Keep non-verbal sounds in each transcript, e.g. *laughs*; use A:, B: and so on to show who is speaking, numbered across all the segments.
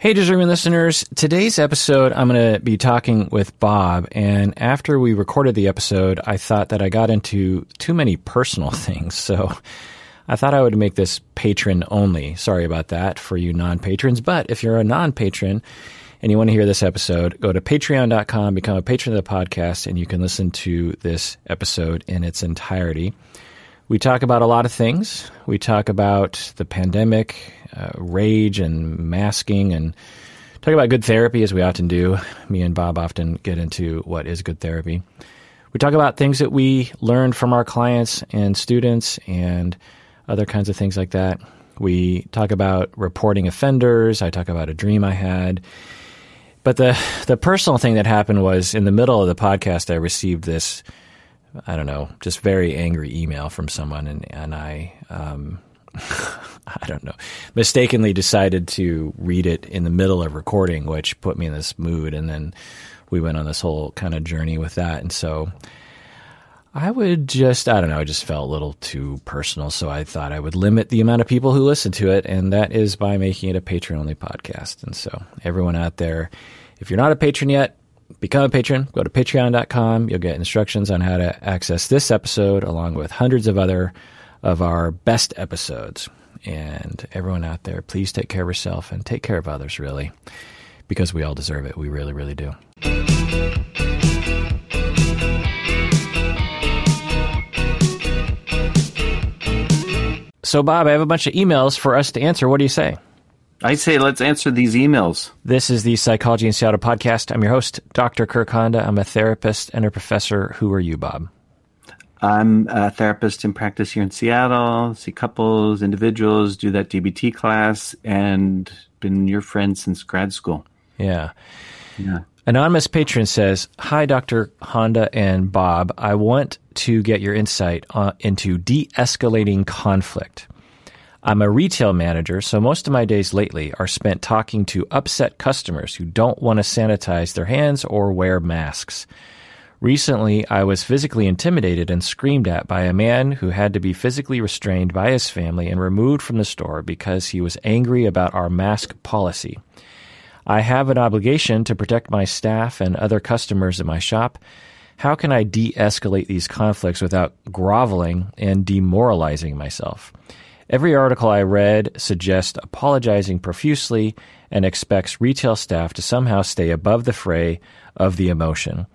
A: Hey, Deserving listeners. Today's episode, I'm going to be talking with Bob. And after we recorded the episode, I thought that I got into too many personal *laughs* things. So I thought I would make this patron only. Sorry about that for you non patrons. But if you're a non patron and you want to hear this episode, go to patreon.com, become a patron of the podcast, and you can listen to this episode in its entirety. We talk about a lot of things. We talk about the pandemic, uh, rage, and masking, and talk about good therapy as we often do. Me and Bob often get into what is good therapy. We talk about things that we learned from our clients and students and other kinds of things like that. We talk about reporting offenders. I talk about a dream I had. But the the personal thing that happened was in the middle of the podcast I received this I don't know, just very angry email from someone, and and I, um, *laughs* I don't know, mistakenly decided to read it in the middle of recording, which put me in this mood, and then we went on this whole kind of journey with that, and so. I would just, I don't know, I just felt a little too personal. So I thought I would limit the amount of people who listen to it. And that is by making it a patron only podcast. And so everyone out there, if you're not a patron yet, become a patron. Go to patreon.com. You'll get instructions on how to access this episode along with hundreds of other of our best episodes. And everyone out there, please take care of yourself and take care of others, really, because we all deserve it. We really, really do. So, Bob, I have a bunch of emails for us to answer. What do you say?
B: I say let's answer these emails.
A: This is the Psychology in Seattle podcast. I'm your host, Dr. Kirk Honda. I'm a therapist and a professor. Who are you, Bob?
B: I'm a therapist in practice here in Seattle. See couples, individuals, do that DBT class, and been your friend since grad school.
A: Yeah. Yeah. Anonymous patron says, Hi, Dr. Honda and Bob. I want to get your insight on, into de escalating conflict. I'm a retail manager, so most of my days lately are spent talking to upset customers who don't want to sanitize their hands or wear masks. Recently, I was physically intimidated and screamed at by a man who had to be physically restrained by his family and removed from the store because he was angry about our mask policy. I have an obligation to protect my staff and other customers in my shop. How can I de escalate these conflicts without groveling and demoralizing myself? Every article I read suggests apologizing profusely and expects retail staff to somehow stay above the fray of the emotion.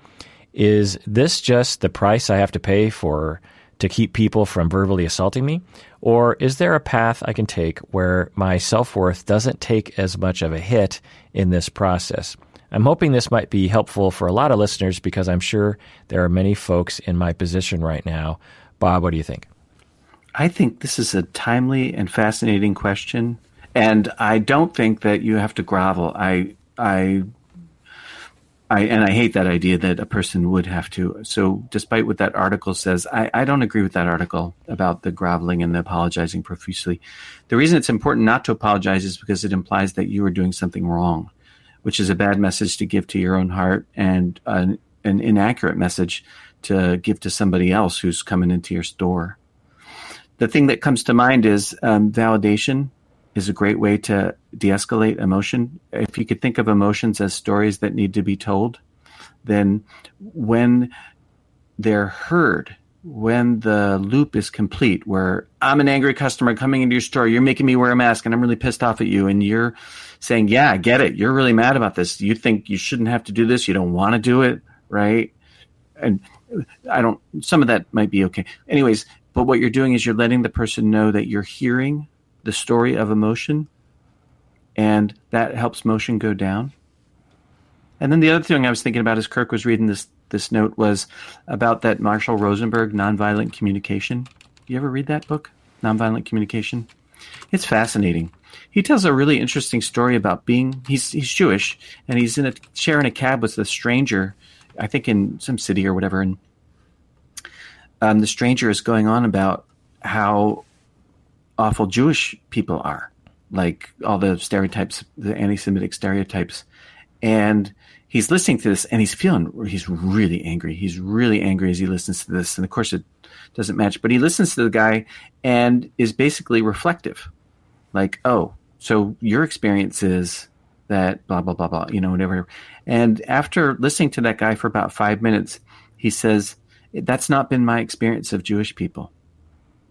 A: Is this just the price I have to pay for to keep people from verbally assaulting me? Or is there a path I can take where my self worth doesn't take as much of a hit in this process? I'm hoping this might be helpful for a lot of listeners because I'm sure there are many folks in my position right now. Bob, what do you think?
B: I think this is a timely and fascinating question, and I don't think that you have to grovel. I, I, I, and I hate that idea that a person would have to. So, despite what that article says, I, I don't agree with that article about the groveling and the apologizing profusely. The reason it's important not to apologize is because it implies that you are doing something wrong, which is a bad message to give to your own heart and an, an inaccurate message to give to somebody else who's coming into your store the thing that comes to mind is um, validation is a great way to de-escalate emotion. If you could think of emotions as stories that need to be told, then when they're heard, when the loop is complete, where I'm an angry customer coming into your store, you're making me wear a mask, and I'm really pissed off at you, and you're saying, "Yeah, I get it. You're really mad about this. You think you shouldn't have to do this. You don't want to do it, right?" And I don't. Some of that might be okay. Anyways, but what you're doing is you're letting the person know that you're hearing the story of emotion, and that helps motion go down. And then the other thing I was thinking about as Kirk was reading this this note was about that Marshall Rosenberg nonviolent communication. You ever read that book, Nonviolent Communication? It's fascinating. He tells a really interesting story about being he's he's Jewish and he's in a sharing a cab with a stranger, I think in some city or whatever, and um, the stranger is going on about how awful Jewish people are, like all the stereotypes, the anti-Semitic stereotypes, and he's listening to this and he's feeling he's really angry. He's really angry as he listens to this, and of course it doesn't match. But he listens to the guy and is basically reflective, like, oh, so your experience is that blah blah blah blah you know whatever and after listening to that guy for about five minutes he says that's not been my experience of jewish people.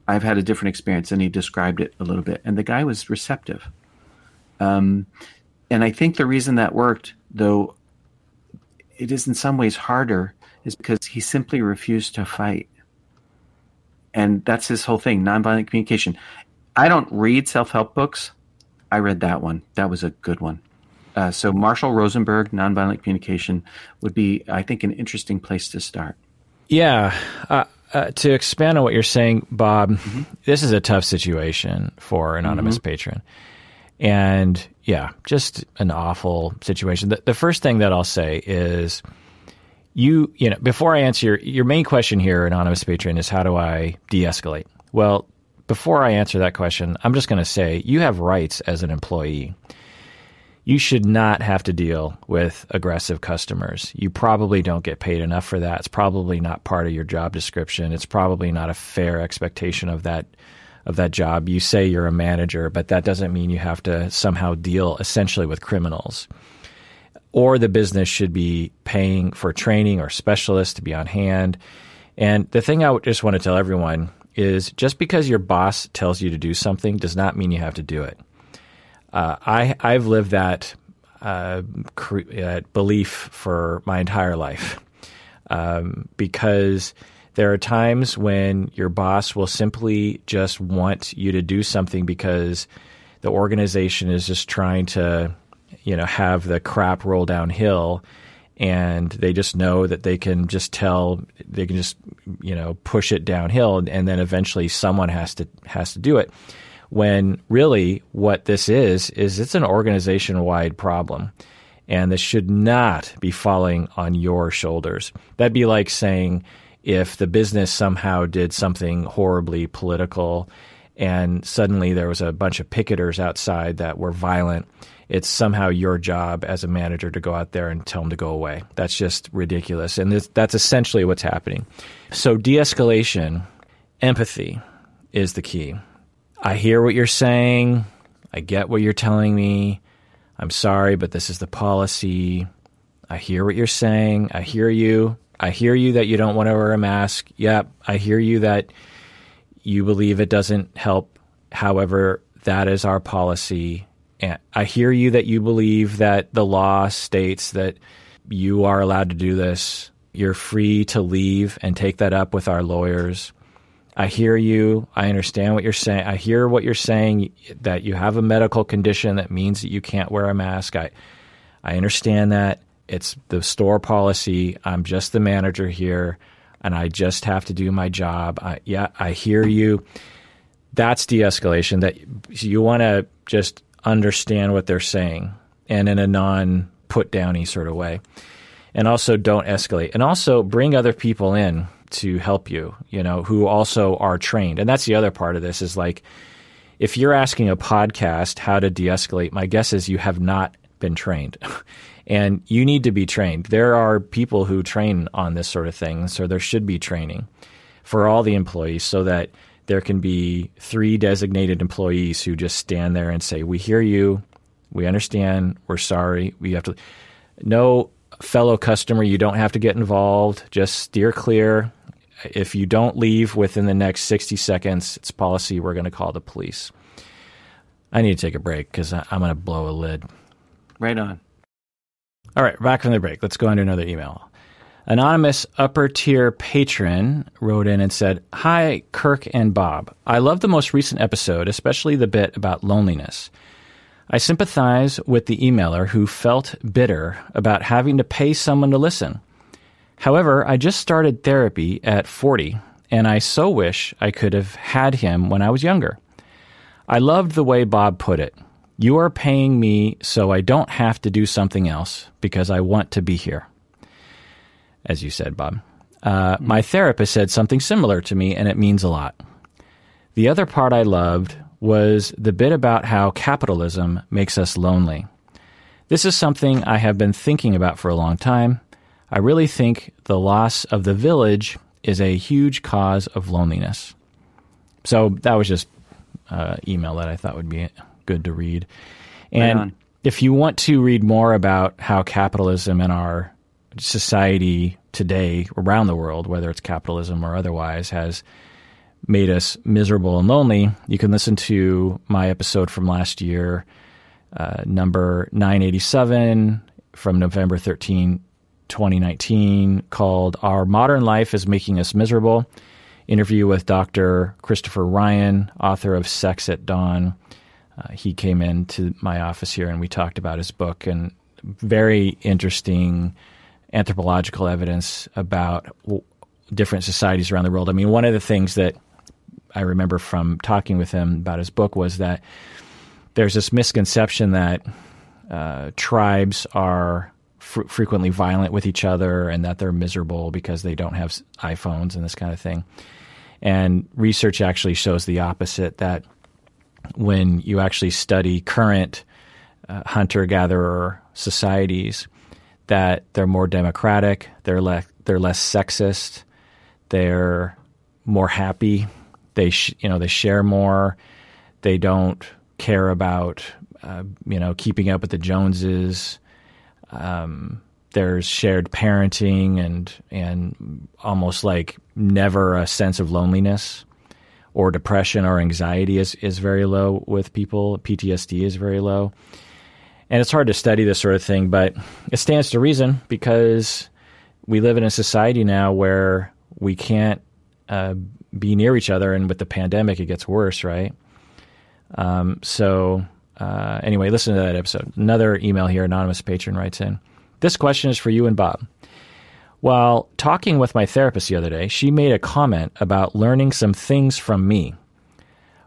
B: I've had a different experience and he described it a little bit. And the guy was receptive. Um, and i think the reason that worked though it is in some ways harder is because he simply refused to fight. And that's his whole thing nonviolent communication. I don't read self-help books. I read that one. That was a good one. Uh, so Marshall Rosenberg, nonviolent communication, would be, I think, an interesting place to start.
A: Yeah. Uh, uh, to expand on what you're saying, Bob, mm-hmm. this is a tough situation for anonymous mm-hmm. patron, and yeah, just an awful situation. The, the, first thing that I'll say is, you you know, before I answer your your main question here, anonymous patron, is how do I de-escalate? Well, before I answer that question, I'm just going to say you have rights as an employee you should not have to deal with aggressive customers. You probably don't get paid enough for that. It's probably not part of your job description. It's probably not a fair expectation of that of that job. You say you're a manager, but that doesn't mean you have to somehow deal essentially with criminals. Or the business should be paying for training or specialists to be on hand. And the thing I just want to tell everyone is just because your boss tells you to do something does not mean you have to do it. Uh, I I've lived that uh, cre- belief for my entire life. Um, because there are times when your boss will simply just want you to do something because the organization is just trying to you know have the crap roll downhill and they just know that they can just tell they can just you know push it downhill and then eventually someone has to has to do it when really what this is is it's an organization wide problem. And this should not be falling on your shoulders. That'd be like saying if the business somehow did something horribly political and suddenly there was a bunch of picketers outside that were violent it's somehow your job as a manager to go out there and tell them to go away. That's just ridiculous. And this, that's essentially what's happening. So de-escalation empathy is the key I hear what you're saying. I get what you're telling me. I'm sorry, but this is the policy. I hear what you're saying. I hear you. I hear you that you don't want to wear a mask. Yep. I hear you that you believe it doesn't help. However, that is our policy. And I hear you that you believe that the law states that you are allowed to do this. You're free to leave and take that up with our lawyers. I hear you. I understand what you're saying. I hear what you're saying that you have a medical condition that means that you can't wear a mask. I I understand that. It's the store policy. I'm just the manager here and I just have to do my job. I, yeah, I hear you. That's de-escalation that you want to just understand what they're saying and in a non put downy sort of way. And also don't escalate. And also bring other people in to help you, you know, who also are trained. And that's the other part of this is like if you're asking a podcast how to de-escalate, my guess is you have not been trained. *laughs* and you need to be trained. There are people who train on this sort of thing, so there should be training for all the employees so that there can be three designated employees who just stand there and say, "We hear you. We understand. We're sorry. We have to no fellow customer, you don't have to get involved. Just steer clear if you don't leave within the next 60 seconds, it's policy we're going to call the police. I need to take a break because I'm going to blow a lid.
B: Right on.
A: All right, back from the break. Let's go into another email. Anonymous upper tier patron wrote in and said, Hi, Kirk and Bob. I love the most recent episode, especially the bit about loneliness. I sympathize with the emailer who felt bitter about having to pay someone to listen. However, I just started therapy at 40, and I so wish I could have had him when I was younger. I loved the way Bob put it. You are paying me so I don't have to do something else because I want to be here. As you said, Bob. Uh, my therapist said something similar to me, and it means a lot. The other part I loved was the bit about how capitalism makes us lonely. This is something I have been thinking about for a long time, I really think the loss of the village is a huge cause of loneliness. So that was just uh, email that I thought would be good to read. And right if you want to read more about how capitalism in our society today around the world, whether it's capitalism or otherwise, has made us miserable and lonely, you can listen to my episode from last year, uh, number 987 from November 13, 2019, called Our Modern Life is Making Us Miserable. Interview with Dr. Christopher Ryan, author of Sex at Dawn. Uh, he came into my office here and we talked about his book and very interesting anthropological evidence about different societies around the world. I mean, one of the things that I remember from talking with him about his book was that there's this misconception that uh, tribes are fr- frequently violent with each other and that they're miserable because they don't have iPhones and this kind of thing. And research actually shows the opposite that when you actually study current uh, hunter gatherer societies, that they're more democratic, they're less they're less sexist, they're more happy, they sh- you know they share more, they don't care about uh, you know keeping up with the Joneses. Um, there's shared parenting and and almost like never a sense of loneliness or depression or anxiety is, is very low with people. PTSD is very low. And it's hard to study this sort of thing, but it stands to reason because we live in a society now where we can't uh, be near each other, and with the pandemic, it gets worse, right? Um, so, uh, anyway, listen to that episode. Another email here, anonymous patron writes in. This question is for you and Bob. While talking with my therapist the other day, she made a comment about learning some things from me.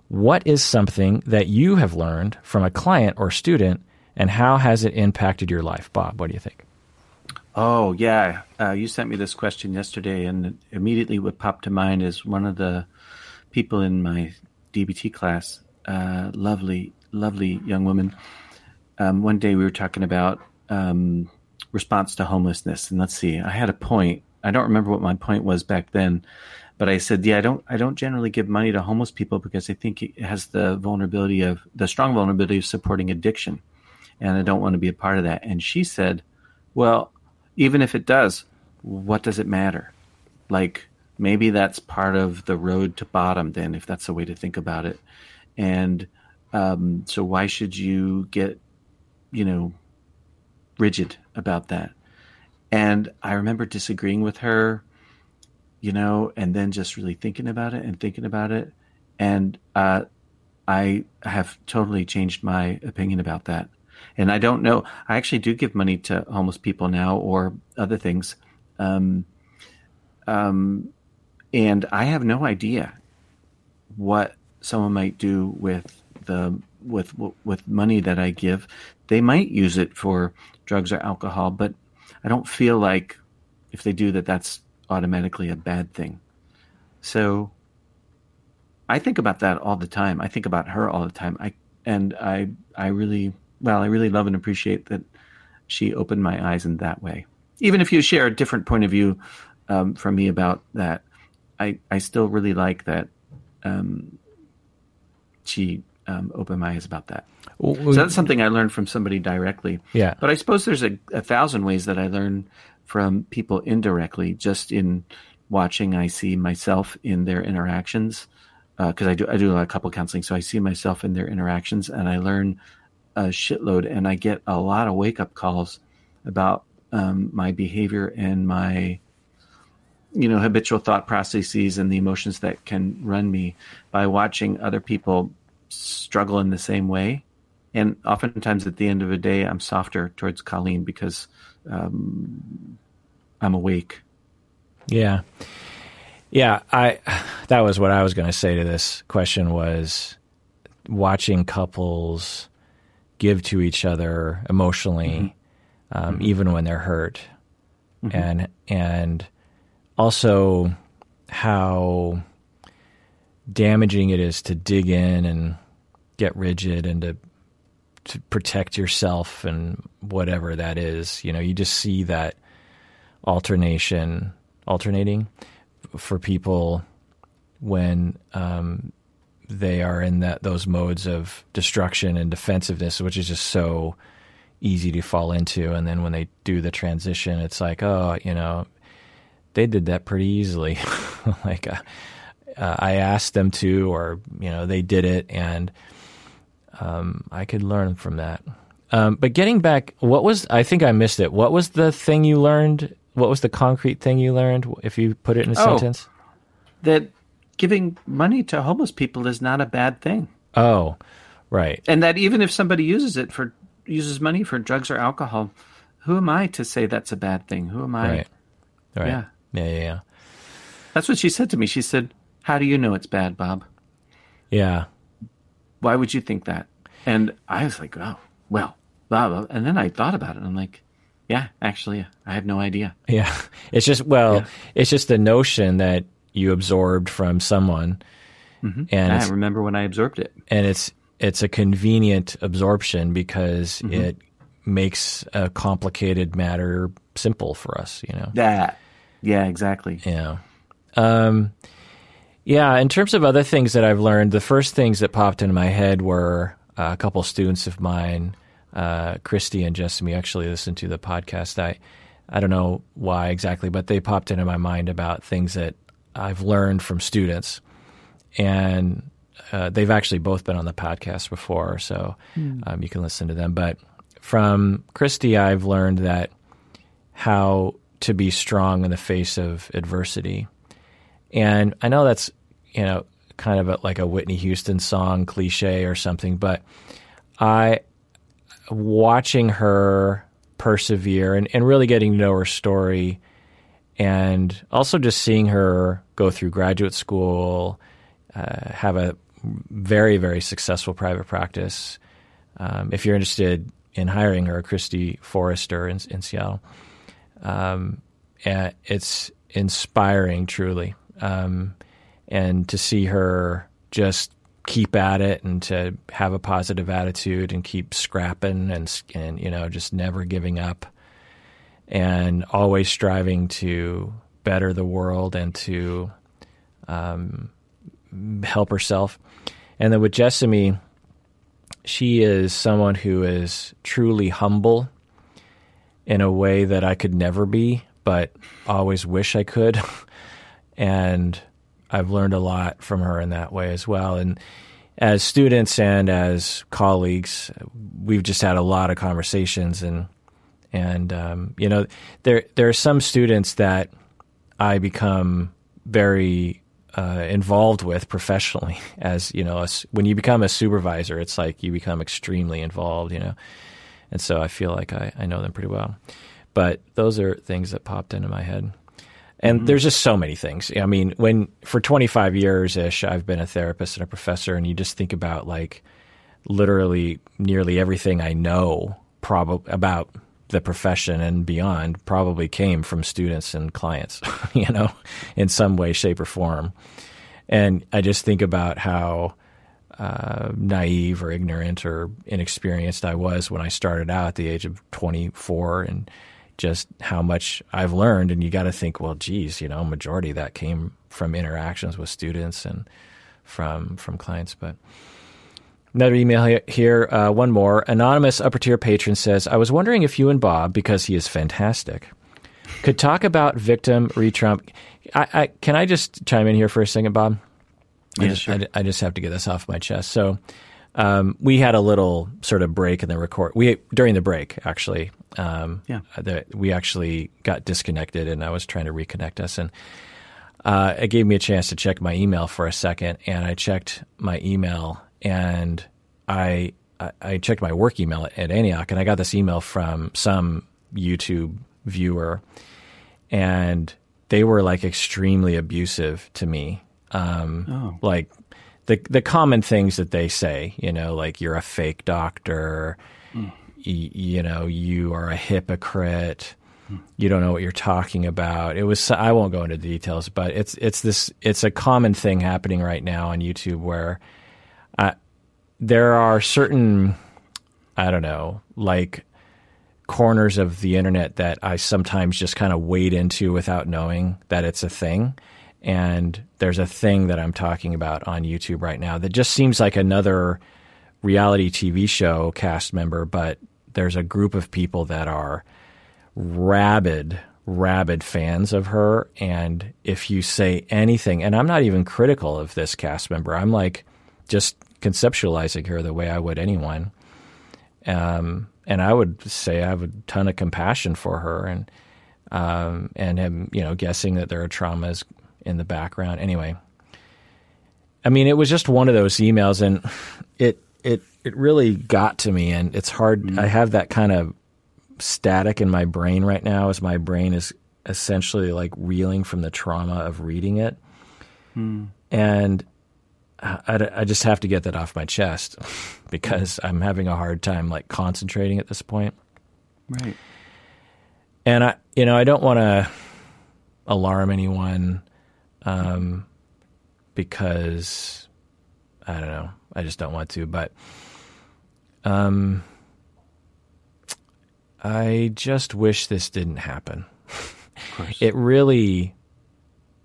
A: What is something that you have learned from a client or student and how has it impacted your life? Bob, what do you think?
B: Oh, yeah. Uh, you sent me this question yesterday, and immediately what popped to mind is one of the people in my DBT class, uh, lovely, lovely young woman. Um, one day we were talking about um, response to homelessness, and let's see, I had a point. I don't remember what my point was back then, but I said, yeah, I don't, I don't generally give money to homeless people because I think it has the vulnerability of the strong vulnerability of supporting addiction and I don't want to be a part of that. And she said, Well, even if it does, what does it matter? Like, maybe that's part of the road to bottom, then, if that's a way to think about it. And um, so, why should you get, you know, rigid about that? And I remember disagreeing with her, you know, and then just really thinking about it and thinking about it. And uh, I have totally changed my opinion about that. And I don't know. I actually do give money to homeless people now or other things. Um, um, and I have no idea what someone might do with the with with money that I give. They might use it for drugs or alcohol, but I don't feel like if they do that, that's automatically a bad thing. So I think about that all the time. I think about her all the time. I and I I really well, I really love and appreciate that she opened my eyes in that way. Even if you share a different point of view um, from me about that, I, I still really like that um, she um, opened my eyes about that. Well, so that's something I learned from somebody directly.
A: Yeah.
B: But I suppose there's a, a thousand ways that I learn from people indirectly, just in watching. I see myself in their interactions because uh, I do I do a lot of couple counseling, so I see myself in their interactions, and I learn a shitload, and I get a lot of wake up calls about um, my behavior and my you know habitual thought processes and the emotions that can run me by watching other people struggle in the same way and oftentimes at the end of the day i'm softer towards colleen because um, i'm awake
A: yeah yeah i that was what i was going to say to this question was watching couples give to each other emotionally, mm-hmm. Um, mm-hmm. even when they're hurt, mm-hmm. and and also how damaging it is to dig in and get rigid and to to protect yourself and whatever that is. You know, you just see that alternation, alternating for people when um, they are in that those modes of destruction and defensiveness, which is just so easy to fall into. And then when they do the transition, it's like, oh, you know, they did that pretty easily. *laughs* like uh, uh, I asked them to, or you know, they did it, and um, I could learn from that. Um, but getting back, what was I think I missed it. What was the thing you learned? What was the concrete thing you learned? If you put it in a
B: Oh.
A: sentence.
B: That giving money to homeless people is not a bad thing.
A: Oh, right.
B: and that even if somebody uses it for uses money for drugs or alcohol, who am I to say that's a bad thing? Who am I?
A: Right. Right.
B: Yeah.
A: Yeah. Yeah. Yeah.
B: That's what she said to me. She said, "How do you know it's bad, Bob?
A: Yeah.
B: Why would you think that?" And I was like, "Oh, well." Blah, blah. And then I thought about it. and I'm like, "Yeah, actually, I have no idea."
A: Yeah. *laughs* It's just well,
B: Yeah.
A: it's just the notion that you absorbed from someone, and
B: I remember when I absorbed it.
A: and it's it's a convenient absorption because
B: Mm-hmm.
A: it makes a complicated matter simple for us. You know.
B: That. Yeah, exactly.
A: Yeah. Um, yeah. In terms of other things that I've learned, the first things that popped into my head were uh, a couple students of mine, uh, Christy and Jessamy, actually listened to the podcast. I, I don't know why exactly, but they popped into my mind about things that I've learned from students. And uh, they've actually both been on the podcast before, so um, you can listen to them. But from Christy, I've learned that how to be strong in the face of adversity. And I know that's, you know, kind of a, like a Whitney Houston song cliche or something, but I, watching her persevere and, and really getting to know her story and also just seeing her go through graduate school, uh, have a very, very successful private practice. Um, if you're interested in hiring her, Christy Forrester in, in Seattle, um, it's inspiring, truly. Um, and to see her just keep at it and to have a positive attitude and keep scrapping and, and you know, just never giving up and always striving to better the world and to um, help herself. And then with Jessamy, she is someone who is truly humble in a way that I could never be, but always wish I could. *laughs* and I've learned a lot from her in that way as well. And as students and as colleagues, we've just had a lot of conversations and and um, you know there there are some students that I become very uh, involved with professionally *laughs* as you know when you become a supervisor it's like you become extremely involved you know and so I feel like I, I know them pretty well but those are things that popped into my head and there's just so many things I mean when for 25 years ish I've been a therapist and a professor and you just think about like literally nearly everything I know probably about the profession and beyond probably came from students and clients, *laughs* you know, in some way, shape, or form. And I just think about how uh, naive or ignorant or inexperienced I was when I started out at the age of 24 and just how much I've learned. And you got to think, well, geez, you know, majority of that came from interactions with students and from from clients. But Another email here, uh, one more. Anonymous upper tier patron says, I was wondering if you and Bob, because he is fantastic, could talk about victim re-Trump. I, I, can I just chime in here for a second, Bob? I, just,
B: sure.
A: I, I just have to get this off my chest. So um, we had a little sort of break in the record. We during the break actually. Um,
B: Yeah.
A: The, we actually got disconnected, and I was trying to reconnect us, and uh, it gave me a chance to check my email for a second, and I checked my email, and I I, I checked my work email at Antioch, and I got this email from some YouTube viewer, and they were like extremely abusive to me. Um,
B: Oh.
A: Like the the common things that they say, you know, like you're a fake doctor, y- you know, you are a hypocrite. You don't know what you're talking about. It was I won't go into details, but it's it's this it's a common thing happening right now on YouTube where uh, there are certain I don't know like corners of the internet that I sometimes just kind of wade into without knowing that it's a thing. And there's a thing that I'm talking about on YouTube right now that just seems like another reality TV show cast member, but there's a group of people that are rabid, rabid fans of her. And if you say anything, and I'm not even critical of this cast member, I'm like just conceptualizing her the way I would anyone. Um, and I would say I have a ton of compassion for her, and um, and am you know guessing that there are traumas in the background. Anyway, I mean, it was just one of those emails, and it it it really got to me, and it's hard. Mm. I have that kind of static in my brain right now, as my brain is essentially like reeling from the trauma of reading it, mm. and I, I just have to get that off my chest *laughs* because I'm having a hard time like concentrating at this point.
B: Right.
A: And I, you know, I don't want to alarm anyone um, because I don't know. I just don't want to. But um, I just wish this didn't happen. it really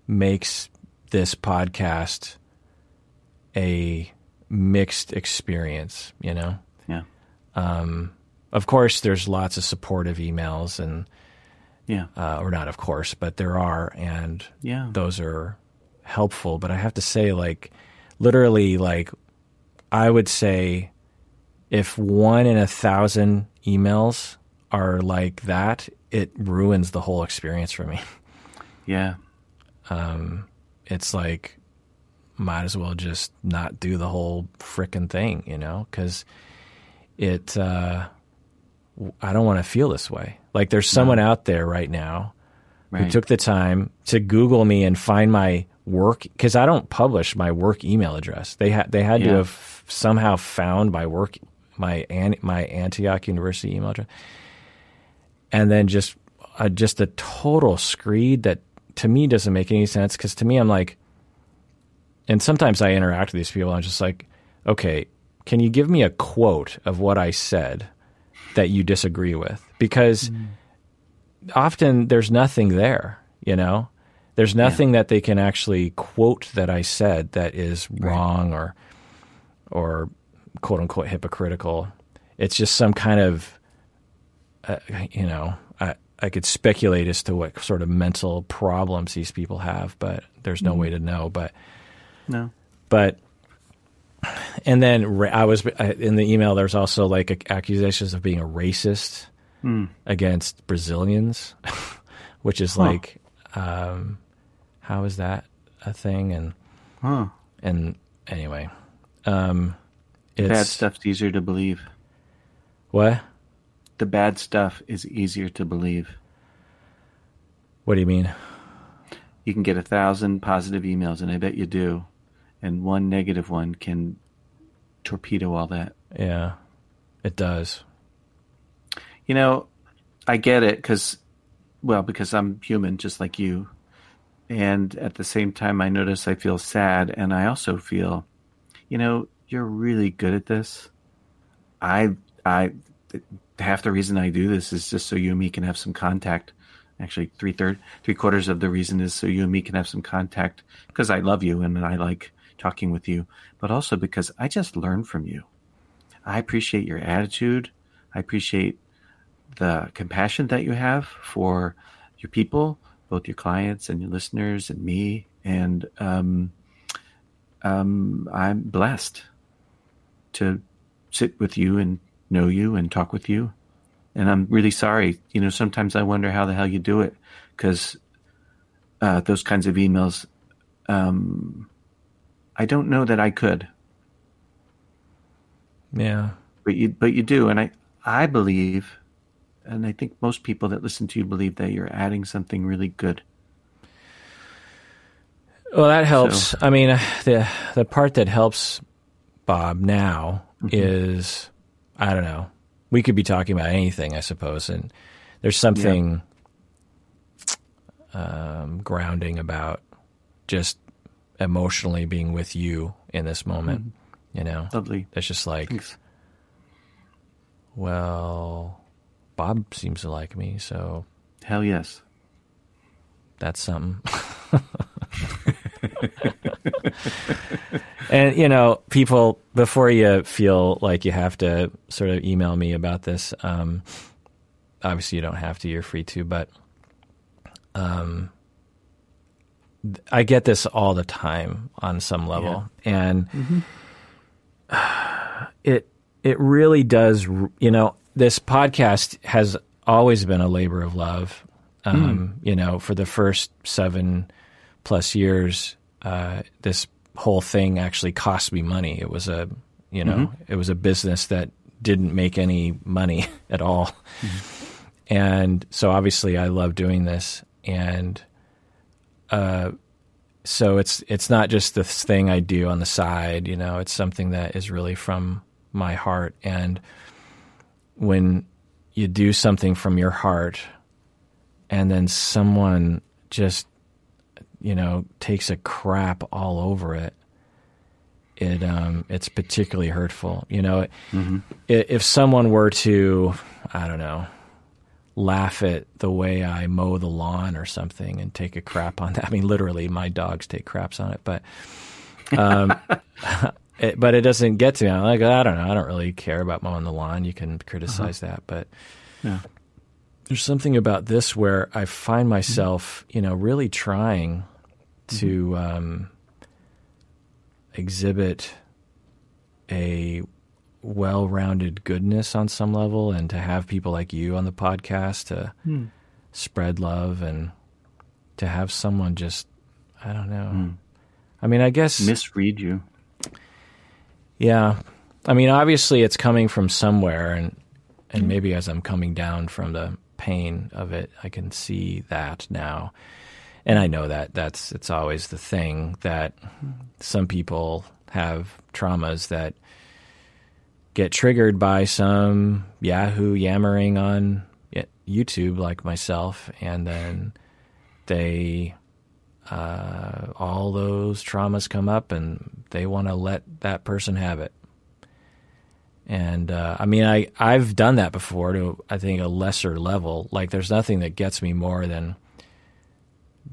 A: makes this podcast a mixed experience, you know?
B: Yeah.
A: Um, of course, there's lots of supportive emails and,
B: yeah,
A: uh, or not, of course, but there are, and
B: yeah,
A: those are helpful. But I have to say, like, literally, like, I would say if one in a thousand emails are like that, it ruins the whole experience for me. *laughs*
B: Yeah.
A: Um, it's like might as well just not do the whole frickin' thing, you know, because it. Uh, I don't want to feel this way. Like there's someone no. out there right now right. who took the time to Google me and find my work because I don't publish my work email address. They had they had yeah. to have somehow found my work my my Antioch University email address, and then just uh, just a total screed that to me doesn't make any sense because to me I'm like and sometimes I interact with these people. I'm just like, okay, can you give me a quote of what I said that you disagree with? Because mm. often there's nothing there, you know? There's nothing yeah. that they can actually quote that I said that is wrong right. or or quote unquote hypocritical. It's just some kind of uh, you know, I I could speculate as to what sort of mental problems these people have, but there's no mm. way to know, but
B: no.
A: But and then I was in the email. There's also like accusations of being a racist mm. against Brazilians, *laughs* which is huh. like, um, how is that a thing? And
B: huh.
A: and anyway, um,
B: bad stuff's easier to believe.
A: What?
B: The bad stuff is easier to believe.
A: What do you mean?
B: You can get a thousand positive emails, and I bet you do and one negative one can torpedo all that.
A: Yeah, it does.
B: You know, I get it because, well, because I'm human just like you. And at the same time, I notice I feel sad. And I also feel, you know, you're really good at this. I, I, half the reason I do this is just so you and me can have some contact. Actually, three third, three quarters of the reason is so you and me can have some contact because I love you and I like talking with you, but also because I just learn from you. I appreciate your attitude. I appreciate the compassion that you have for your people, both your clients and your listeners and me. And um, um, I'm blessed to sit with you and know you and talk with you. And I'm really sorry. You know, sometimes I wonder how the hell you do it because uh, those kinds of emails um, I don't know that I could.
A: Yeah.
B: But you but you do and I I believe and I think most people that listen to you believe that you're adding something really good.
A: Well, that helps. So, I mean, the the part that helps Bob now mm-hmm. is I don't know. We could be talking about anything, I suppose, and there's something yeah. um, grounding about just emotionally being with you in this moment. Mm-hmm. You know,
B: lovely.
A: It's just like,
B: Thanks.
A: well, Bob seems to like me, so
B: hell yes,
A: that's something. *laughs* and you know, people before you feel like you have to sort of email me about this. Um, obviously, you don't have to. You're free to, but um, I get this all the time on some level, yeah. and mm-hmm. *sighs* it it really does. You know, this podcast has always been a labor of love. Um, mm. You know, for the first seven plus years, uh, this whole thing actually cost me money. It was a, you know, mm-hmm. it was a business that didn't make any money *laughs* at all. Mm-hmm. And so obviously I love doing this. And, uh, so it's it's not just this thing I do on the side, you know. It's something that is really from my heart. And when you do something from your heart, and then someone just, you know, takes a crap all over it, it um, it's particularly hurtful. You know, mm-hmm. if someone were to, I don't know, laugh at the way I mow the lawn or something and take a crap on that. I mean, literally, my dogs take craps on it, but um, *laughs* it, but it doesn't get to me. I'm like, I don't know. I don't really care about mowing the lawn. You can criticize uh-huh. that, but yeah. there's something about this where I find myself, mm-hmm. you know, really trying to mm-hmm. um, exhibit a well-rounded goodness on some level, and to have people like you on the podcast to hmm. spread love and to have someone just I don't know. Hmm. I mean, I guess
B: misread you.
A: Yeah, I mean, obviously it's coming from somewhere, and and hmm. maybe as I'm coming down from the pain of it, I can see that now. And I know that that's it's always the thing that some people have traumas that get triggered by some Yahoo yammering on YouTube, like myself, and then they uh, all those traumas come up, and they want to let that person have it. And uh, I mean, I I've done that before to I think a lesser level. Like, there's nothing that gets me more than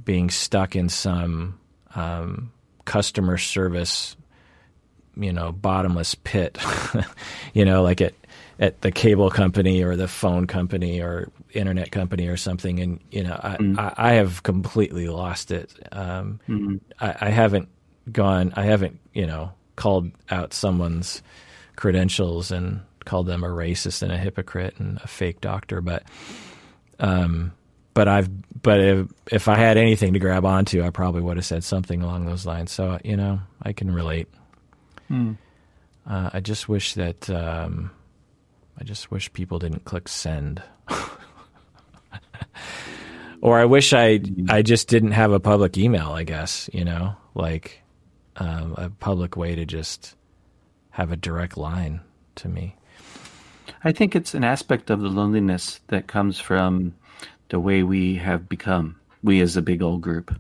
A: being stuck in some um, customer service you know bottomless pit *laughs* you know like at at the cable company or the phone company or internet company or something and you know i mm I, I, have completely lost it um, mm-hmm. I, I, haven't gone i haven't you know called out someone's credentials and called them a racist and a hypocrite and a fake doctor but um but I've but if if I had anything to grab onto, I probably would have said something along those lines. So you know, I can relate. Hmm. Uh, I just wish that um, I just wish people didn't click send. *laughs* or I wish I I just didn't have a public email. I guess you know, like um, a public way to just have a direct line to me.
B: I think it's an aspect of the loneliness that comes from the way we have become. We as a big old group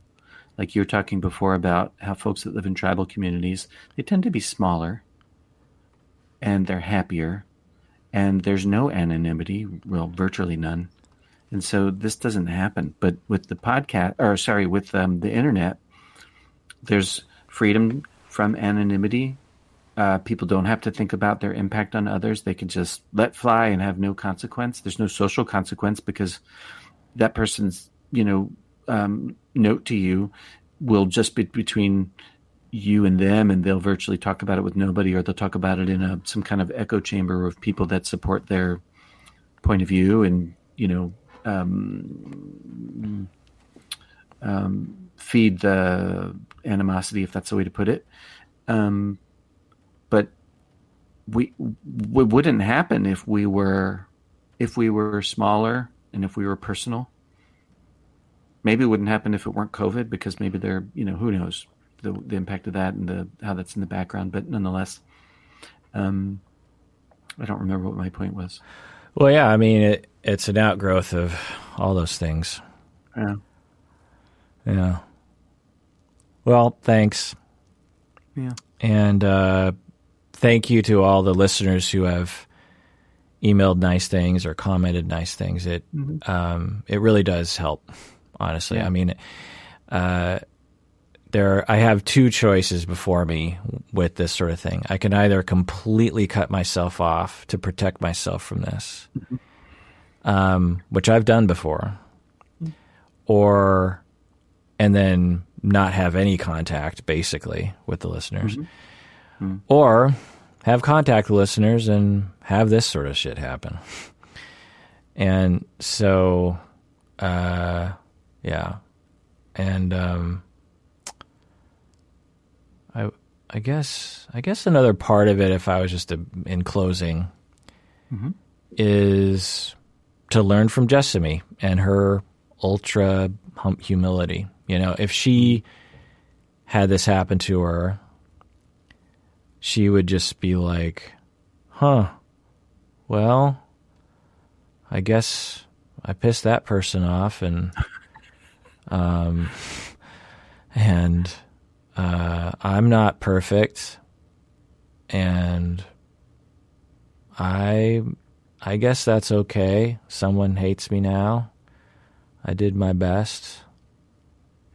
B: like you were talking before about how folks that live in tribal communities they tend to be smaller and they're happier and there's no anonymity well virtually none. And so this doesn't happen. But with the podcast or sorry with um, the internet there's freedom from anonymity. Uh, people don't have to think about their impact on others. They can just let fly and have no consequence. There's no social consequence because that person's you know um, note to you will just be between you and them and they'll virtually talk about it with nobody or they'll talk about it in a some kind of echo chamber of people that support their point of view. And you know um, um, feed the animosity if that's the way to put it. Um, but we, we wouldn't happen if we were if we were smaller and if we were personal maybe it wouldn't happen if it weren't COVID because maybe they're, you know, who knows the, the impact of that and the how that's in the background. But nonetheless, um, I don't remember what my point was.
A: Well, yeah, I mean, it, it's an outgrowth of all those things.
B: Yeah.
A: Yeah. Well, thanks.
B: Yeah.
A: And uh, thank you to all the listeners who have emailed nice things or commented nice things. It mm-hmm. um, it really does help honestly. Yeah. I mean, uh, there I have two choices before me with this sort of thing. I can either completely cut myself off to protect myself from this, um, which I've done before, or and then not have any contact basically with the listeners, or have contact with listeners and have this sort of shit happen. *laughs* And so, uh, yeah, and um, I I guess I guess another part of it, if I was just a, in closing, is to learn from Jessamy and her ultra hum- humility. You know, if she had this happen to her, she would just be like, "Huh, well, I guess I pissed that person off, and *laughs* um, and." uh, I'm not perfect, and I I guess that's okay. Someone hates me now. I did my best,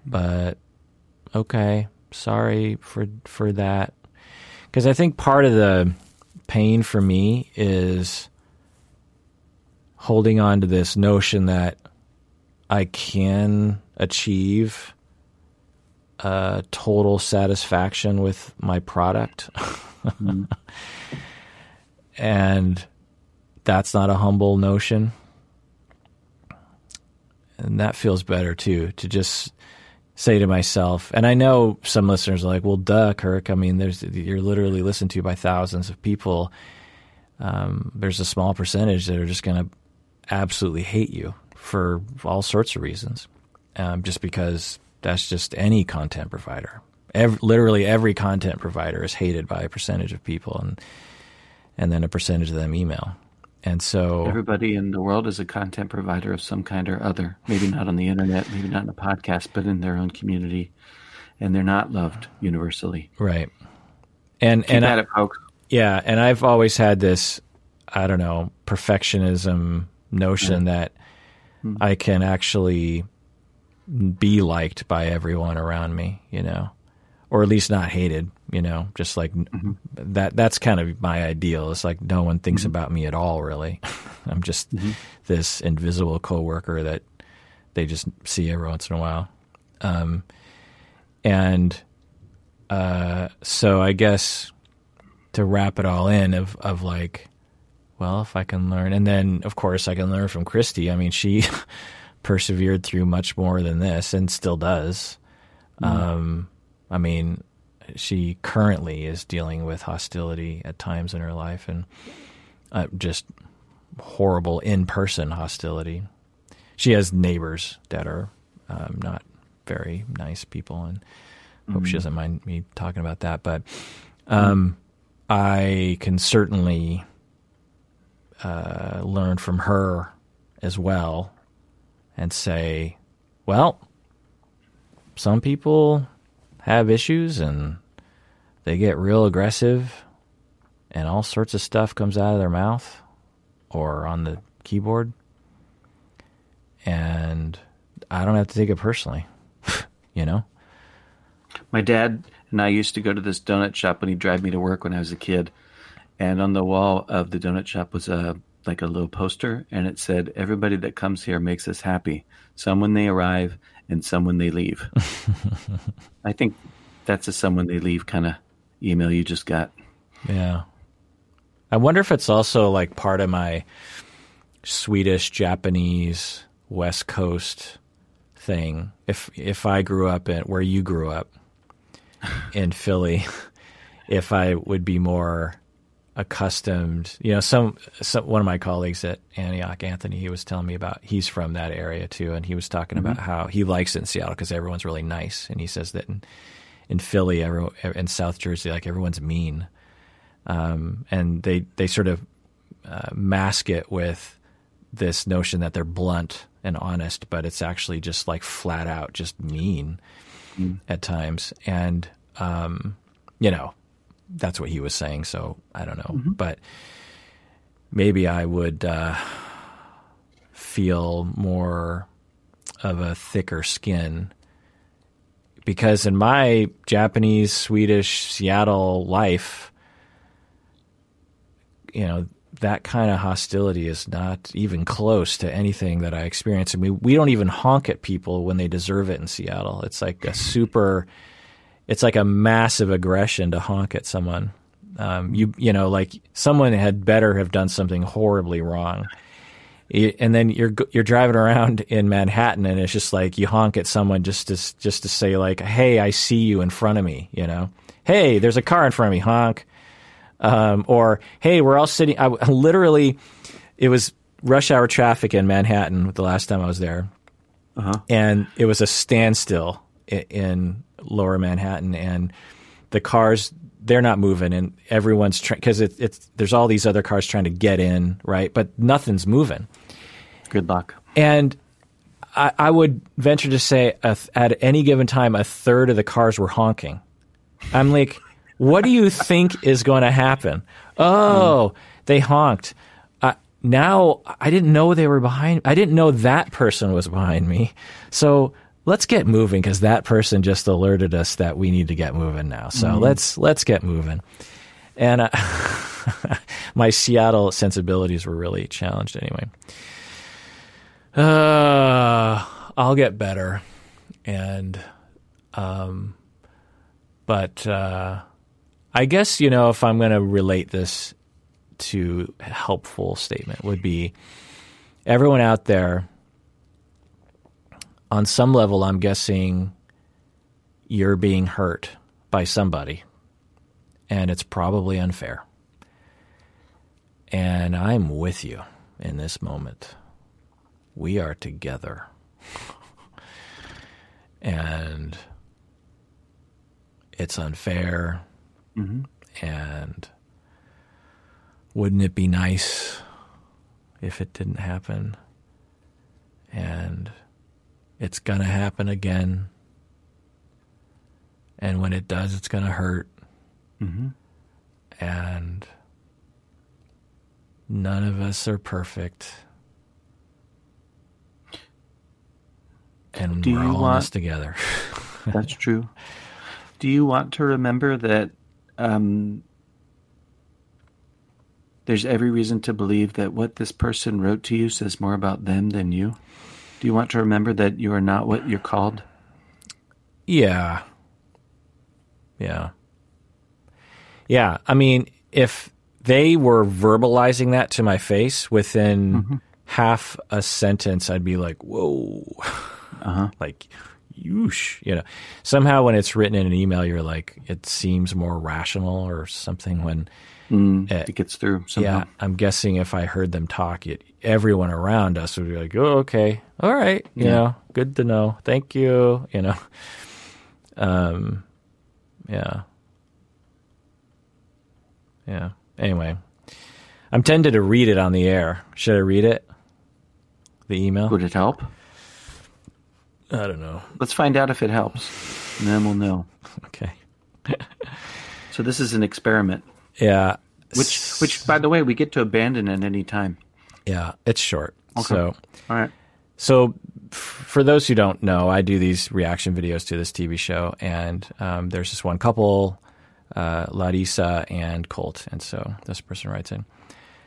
A: but okay. Sorry for for that. Because I think part of the pain for me is holding on to this notion that I can achieve uh, total satisfaction with my product. *laughs* and that's not a humble notion. And that feels better too, to just say to myself, and I know some listeners are like, well, duh, Kirk. I mean, there's, you're literally listened to by thousands of people. Um, there's a small percentage that are just going to absolutely hate you for all sorts of reasons, um, just because that's just any content provider. Every, literally every content provider is hated by a percentage of people, and and then a percentage of them email. And so
B: Everybody in the world is a content provider of some kind or other. Maybe not on the internet, maybe not in a podcast, but in their own community, and they're not loved universally.
A: right, and
B: Keep
A: and
B: at
A: I,
B: it, folks.
A: yeah, and I've always had this, I don't know, perfectionism notion that I can actually be liked by everyone around me, you know, or at least not hated, you know, just like that. That's kind of my ideal. It's like no one thinks about me at all, really. *laughs* I'm just this invisible coworker that they just see every once in a while. Um, and uh, so I guess to wrap it all in of of like, well, if I can learn, and then of course I can learn from Christy. I mean, she *laughs* persevered through much more than this, and still does. Um, I mean, she currently is dealing with hostility at times in her life, and uh, just horrible in person hostility. She has neighbors that are um, not very nice people, and hope she doesn't mind me talking about that. But um, I can certainly uh, learn from her as well and say, well, some people have issues and they get real aggressive and all sorts of stuff comes out of their mouth or on the keyboard. And I don't have to take it personally, *laughs* you know?
B: My dad and I used to go to this donut shop when he'd drive me to work when I was a kid. And on the wall of the donut shop was a like a little poster, and it said, "Everybody that comes here makes us happy. Some when they arrive, and some when they leave." *laughs* I think that's a "some when they leave" kind of email you just got.
A: Yeah. I wonder if it's also like part of my Swedish, Japanese, West Coast thing. If if I grew up in where you grew up in Philly, *laughs* if I would be more accustomed, you know, some, some one of my colleagues at Antioch, Anthony, he was telling me about. He's from that area too, and he was talking about how he likes it in Seattle because everyone's really nice, and he says that in in Philly, every, in South Jersey, like everyone's mean, um, and they they sort of uh, mask it with this notion that they're blunt and honest, but it's actually just like flat out just mean at times, and um, you know that's what he was saying. So I don't know, but maybe I would uh, feel more of a thicker skin because in my Japanese, Swedish, Seattle life, you know, that kind of hostility is not even close to anything that I experience. I mean, we don't even honk at people when they deserve it in Seattle. It's like a super, it's like a massive aggression to honk at someone. Um, you you know, like someone had better have done something horribly wrong. And then you're you're driving around in Manhattan, and it's just like you honk at someone just to just to say like, "Hey, I see you in front of me," you know. Hey, there's a car in front of me. Honk um, or hey, we're all sitting. I *laughs* literally, it was rush hour traffic in Manhattan the last time I was there, uh-huh. and it was a standstill in, in Lower Manhattan, and the cars they're not moving, and everyone's because it, it's there's all these other cars trying to get in, right? But nothing's moving.
B: Good luck.
A: And I, I would venture to say, a, at any given time, a third of the cars were honking. I'm like, what do you think is going to happen? Oh, mm. they honked. Uh, now I didn't know they were behind. I didn't know that person was behind me. So let's get moving because that person just alerted us that we need to get moving now. So mm. let's let's get moving. And uh, *laughs* my Seattle sensibilities were really challenged anyway. Uh, I'll get better, and um, but uh, I guess, you know, if I'm going to relate this to a helpful statement, would be everyone out there, on some level, I'm guessing you're being hurt by somebody, and it's probably unfair. And I'm with you in this moment. We are together. *laughs* and it's unfair Mm-hmm. And wouldn't it be nice if it didn't happen? And it's going to happen again. And when it does, it's going to hurt. Mm-hmm. And none of us are perfect. And Do we're all want, in this together. *laughs*
B: that's true. Do you want to remember that um, there's every reason to believe that what this person wrote to you says more about them than you. Do you want to remember that you are not what you're called?
A: Yeah. Yeah. Yeah. I mean, if they were verbalizing that to my face within mm-hmm. half a sentence, I'd be like, whoa. Uh-huh. *laughs* like, Yoosh, you know. Somehow, when it's written in an email, you're like, it seems more rational or something. When
B: mm, it, it, gets through, somehow.
A: yeah, I'm guessing if I heard them talk, it, everyone around us would be like, "Oh, okay, all right, you yeah. know, good to know, thank you," you know. *laughs* Um, yeah, yeah. Anyway, I'm tempted to read it on the air. Should I read it? The email.
B: Would it help?
A: I don't know.
B: Let's find out if it helps, and then we'll know.
A: Okay. *laughs*
B: so this is an experiment.
A: Yeah.
B: Which, which, by the way, we get to abandon at any time.
A: Yeah, it's short. Okay. So,
B: all right.
A: So, for those who don't know, I do these reaction videos to this TV show, and um, there's this one couple, uh, Larissa and Colt, and so this person writes in.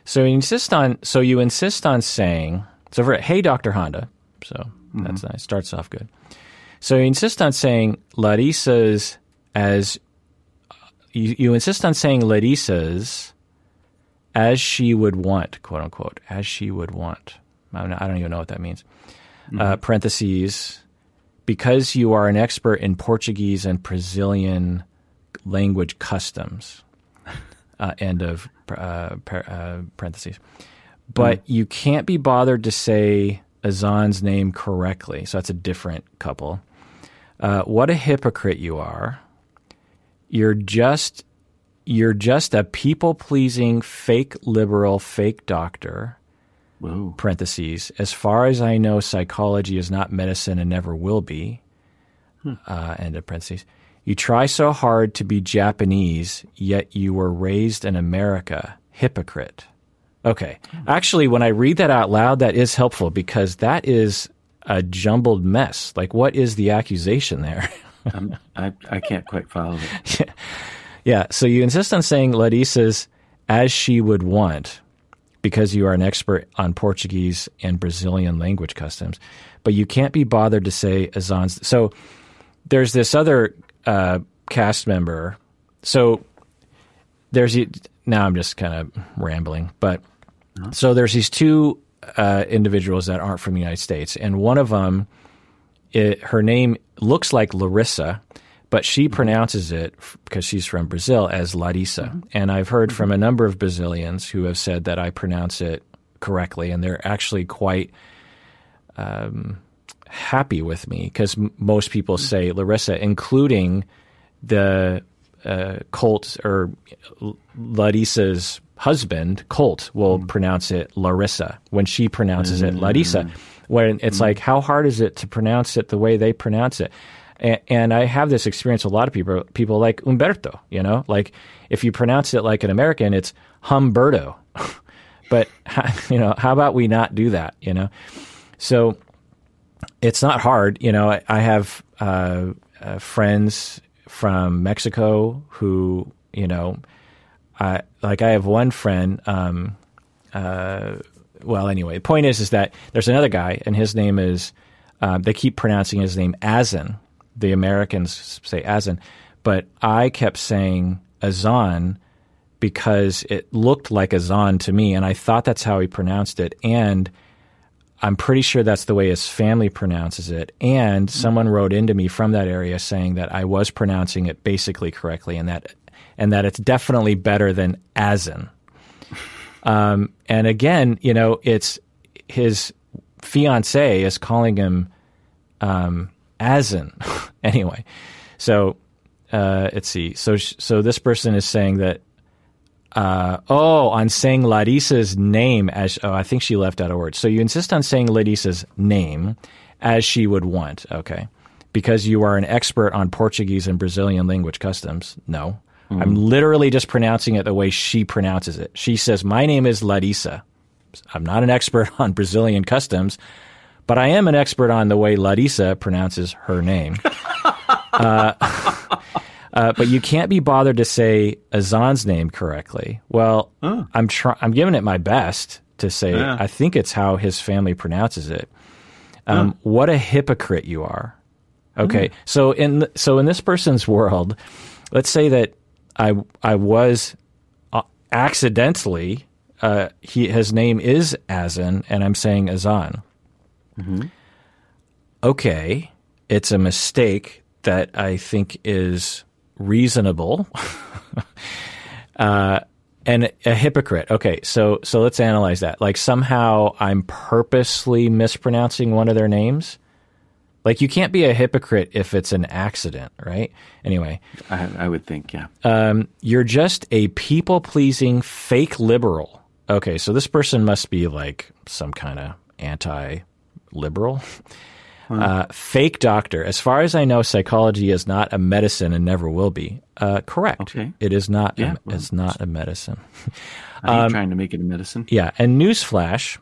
A: So you insist on. So you insist on saying. So for Hey Doctor Honda. So Mm-hmm. That's nice. Starts off good. So you insist on saying Larissa's as you, you insist on saying Larissa's as she would want, quote unquote, as she would want. I don't, I don't even know what that means. Mm-hmm. Uh, parentheses, because you are an expert in Portuguese and Brazilian language customs. *laughs* Uh, end of uh, uh parentheses. But mm-hmm. you can't be bothered to say Azan's name correctly. So that's a different couple. Uh, what a hypocrite you are. You're just you're just a people pleasing fake liberal fake doctor.
B: Whoa.
A: Parentheses. As far as I know, psychology is not medicine and never will be. Hmm. Uh, end of parentheses. You try so hard to be Japanese, yet you were raised in America. Hypocrite. Okay. Actually, when I read that out loud, that is helpful because that is a jumbled mess. Like, what is the accusation there? *laughs*
B: um, I, I can't quite follow it. *laughs*
A: yeah. So you insist on saying Larissa's as she would want because you are an expert on Portuguese and Brazilian language customs, but you can't be bothered to say Azan's. So there's this other uh, cast member. So there's now I'm just kind of rambling, but so there's these two uh, individuals that aren't from the United States, and one of them, it, her name looks like Larissa, but she mm-hmm. pronounces it because she's from Brazil as Larissa. Mm-hmm. And I've heard mm-hmm. from a number of Brazilians who have said that I pronounce it correctly, and they're actually quite um, happy with me because m- most people mm-hmm. say Larissa, including the uh, Colt or Larissa's husband, Colt, will mm. pronounce it Larissa when she pronounces mm. it Larissa. When it's mm. like, how hard is it to pronounce it the way they pronounce it? And, and I have this experience with a lot of people, people like Umberto, you know, like if you pronounce it like an American, it's Humberto. *laughs* but, you know, how about we not do that, you know? So it's not hard. You know, I, I have uh, uh, friends from Mexico who, you know, I, like I have one friend. Um, uh, well, anyway, the point is, is that there's another guy, and his name is. Uh, they keep pronouncing his name Azan. The Americans say Azan, but I kept saying Azan because it looked like Azan to me, and I thought that's how he pronounced it. And I'm pretty sure that's the way his family pronounces it. And mm-hmm. someone wrote into me from that area saying that I was pronouncing it basically correctly and that and that it's definitely better than Azan. *laughs* Um, and again, you know, it's his fiance is calling him um, Azan. *laughs* anyway, so uh, let's see. So so this person is saying that uh, oh, on saying Larissa's name as oh, I think she left out a word. So you insist on saying Larissa's name as she would want, okay? Because you are an expert on Portuguese and Brazilian language customs. No. Mm. I'm literally just pronouncing it the way she pronounces it. She says, "My name is Larissa. I'm not an expert *laughs* on Brazilian customs, but I am an expert on the way Larissa pronounces her name." *laughs* uh, *laughs* uh, but you can't be bothered to say Azan's name correctly. Well, oh. I'm trying. I'm giving it my best to say. Yeah. I think it's how his family pronounces it. Um, oh. What a hypocrite you are. Okay, mm. so in so in this person's world, let's say that I I was uh, accidentally uh, he his name is Azan, and I'm saying Azan. Mm-hmm. Okay, it's a mistake that I think is reasonable, *laughs* uh, and a hypocrite. Okay, so so let's analyze that. Like somehow I'm purposely mispronouncing one of their names. Like you can't be a hypocrite if it's an accident, right? Anyway,
B: I, I would think, yeah.
A: Um, you're just a people pleasing fake liberal. Okay, so this person must be like some kind of anti liberal. *laughs* Uh, fake doctor. As far as I know, psychology is not a medicine and never will be. Uh, correct. Okay. It is not. Yeah, a, well, it's not a medicine.
B: Um, trying to make it a medicine.
A: Yeah. And newsflash: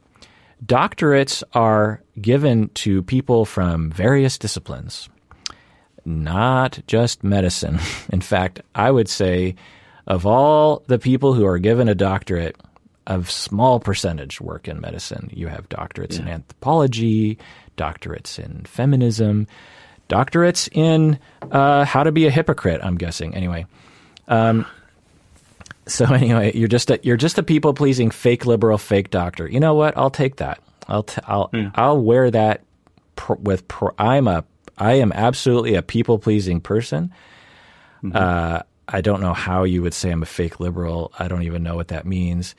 A: doctorates are given to people from various disciplines, not just medicine. *laughs* In fact, I would say, of all the people who are given a doctorate, a small percentage work in medicine. You have doctorates yeah. in anthropology, doctorates in feminism, doctorates in uh, how to be a hypocrite. I'm guessing anyway. Um, *laughs* so anyway, you're just a, you're just a people pleasing fake liberal fake doctor. You know what? I'll take that. I'll t- I'll yeah. I'll wear that pr- with pr- I'm a I am absolutely a people pleasing person. Mm-hmm. Uh, I don't know how you would say I'm a fake liberal. I don't even know what that means.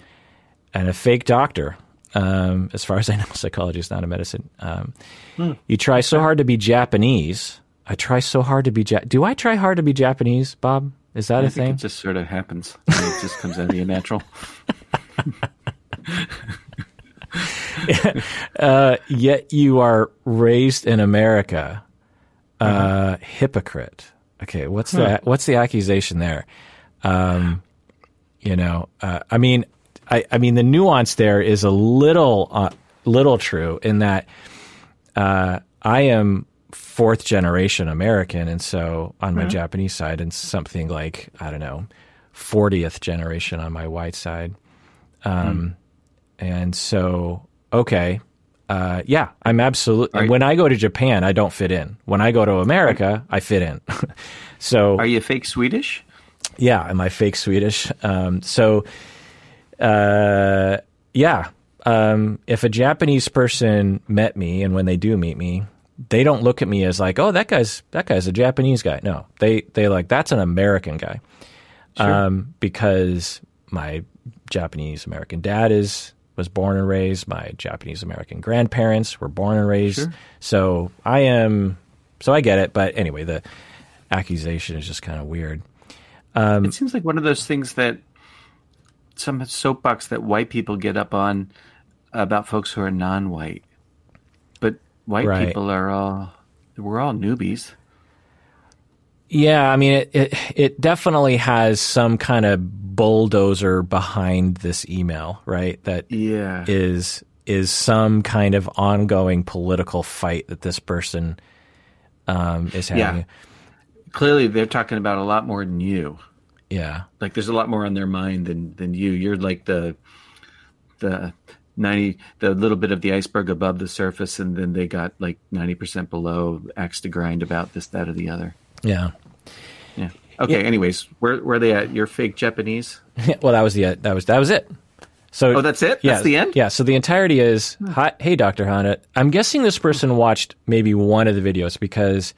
A: And a fake doctor. Um, as far *laughs* as I know, psychology is not a medicine. Um, hmm. You try so hard to be Japanese. I try so hard to be. Ja- Do I try hard to be Japanese, Bob? Is that
B: I
A: a thing?
B: It just sort of happens. it just comes out of you natural. *laughs*
A: uh, yet you are raised in America. Uh, uh-huh. Hypocrite. Okay, what's huh. the what's the accusation there? Um, you know, uh, I mean, I, I mean, the nuance there is a little, uh, little true in that uh, I am fourth generation American, and so on my Japanese side, and something like I don't know, fortieth generation on my white side. Um, and so okay, uh, yeah, I'm absolutely. When I go to Japan, I don't fit in. When I go to America, I fit in. *laughs* so
B: Are you fake Swedish?
A: yeah, am I fake Swedish? Um, so, uh, yeah, um, if a Japanese person met me, and when they do meet me, they don't look at me as like, oh, that guy's that guy's a Japanese guy. No, they they like that's an American guy, um, because my Japanese American dad is was born and raised. My Japanese American grandparents were born and raised. So I am. So I get it, but anyway, the accusation is just kind of weird. Um,
B: it seems like one of those things that some soapbox that white people get up on about folks who are non-white, but white
A: Right.
B: people are all we're all newbies.
A: Yeah, I mean, it, it it definitely has some kind of bulldozer behind this email, right? That
B: Yeah,
A: is is some kind of ongoing political fight that this person um, is having.
B: Yeah. clearly they're talking about a lot more than you.
A: Yeah,
B: Like there's a lot more on their mind than than you. You're like the the ninety the little bit of the iceberg above the surface, and then they got like ninety percent below axe to grind about this, that, or the other.
A: yeah.
B: Yeah. Okay. Anyways, where where are they at? You're fake Japanese. *laughs*
A: well, that was the that was that was it. So
B: Oh, that's it?
A: Yeah,
B: That's the end?
A: Yeah. So the entirety is, hmm. hi, hey, Doctor Honda. I'm guessing this person watched maybe one of the videos because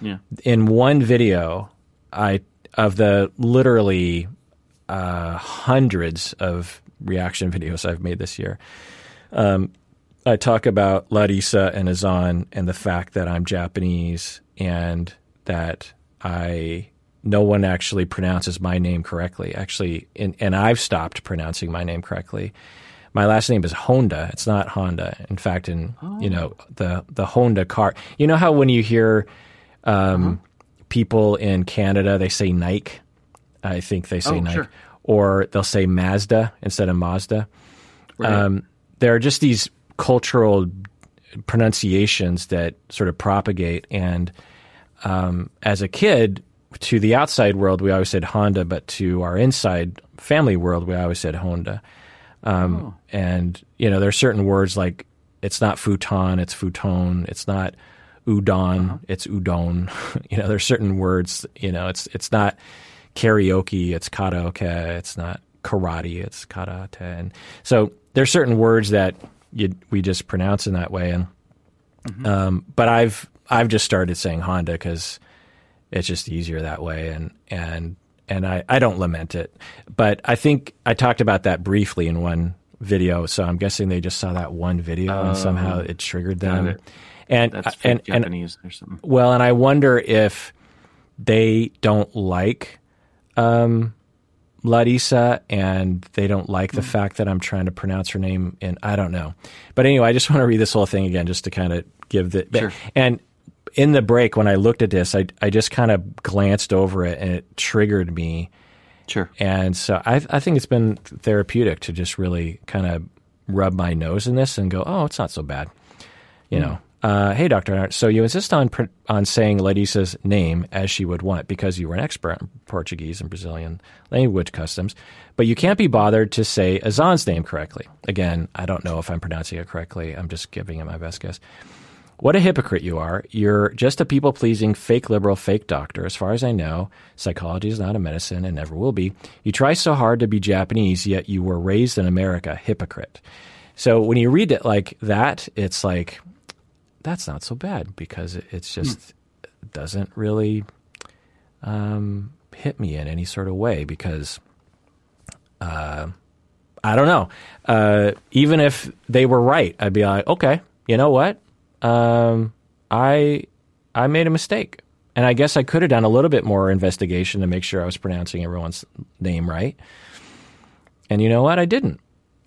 B: Yeah.
A: in one video, I of the literally uh, hundreds of reaction videos I've made this year. Um, I talk about Larissa and Azan and the fact that I'm Japanese and that I no one actually pronounces my name correctly. Actually, and, and I've stopped pronouncing my name correctly. My last name is Honda. It's not Honda. In fact, in you know the the Honda car. You know how when you hear um, people in Canada, they say Nike. I think they say
B: Oh,
A: Nike,
B: sure.
A: or they'll say Mazda instead of Mazda. Um, there are just these cultural pronunciations that sort of propagate. And um, as a kid, to the outside world, we always said Honda, but to our inside family world, we always said Honda. Um, And you know, there are certain words like it's not futon, it's futon. It's not udon, uh-huh. it's udon. *laughs* you know, there's certain words. You know, it's it's not karaoke, it's karaoke. It's not karate, it's karate. And so there's certain words that you, we just pronounce in that way. And mm-hmm. um, but I've I've just started saying Honda because it's just easier that way, and and and I, I don't lament it. But I think I talked about that briefly in one video, so I'm guessing they just saw that one video and somehow um, it triggered them.
B: it.
A: And
B: That's fake
A: and, and
B: or something.
A: well, and I wonder if they don't like um, Larissa and they don't like the fact that I'm trying to pronounce her name. And I don't know. But anyway, I just *laughs* want to read this whole thing again just to kind of give the.
B: Sure.
A: And in the break, when I looked at this, I, I just kind of glanced over it and it triggered me.
B: Sure.
A: And so I, I think it's been therapeutic to just really kind of rub my nose in this and go, oh, it's not so bad. You know, uh, hey, Dr. Arnott, so you insist on on saying Larissa's name as she would want because you were an expert in Portuguese and Brazilian language customs, but you can't be bothered to say Azan's name correctly. Again, I don't know if I'm pronouncing it correctly. I'm just giving it my best guess. What a hypocrite you are. You're just a people pleasing, fake liberal, fake doctor. As far as I know, psychology is not a medicine and never will be. You try so hard to be Japanese, yet you were raised in America. Hypocrite. So when you read it like that, it's like, that's not so bad because it- it's just it doesn't really um, hit me in any sort of way because uh, I don't know. Uh, even if they were right, I'd be like, okay, you know what? Um, I I made a mistake, and I guess I could have done a little bit more investigation to make sure I was pronouncing everyone's name right. And you know what? I didn't,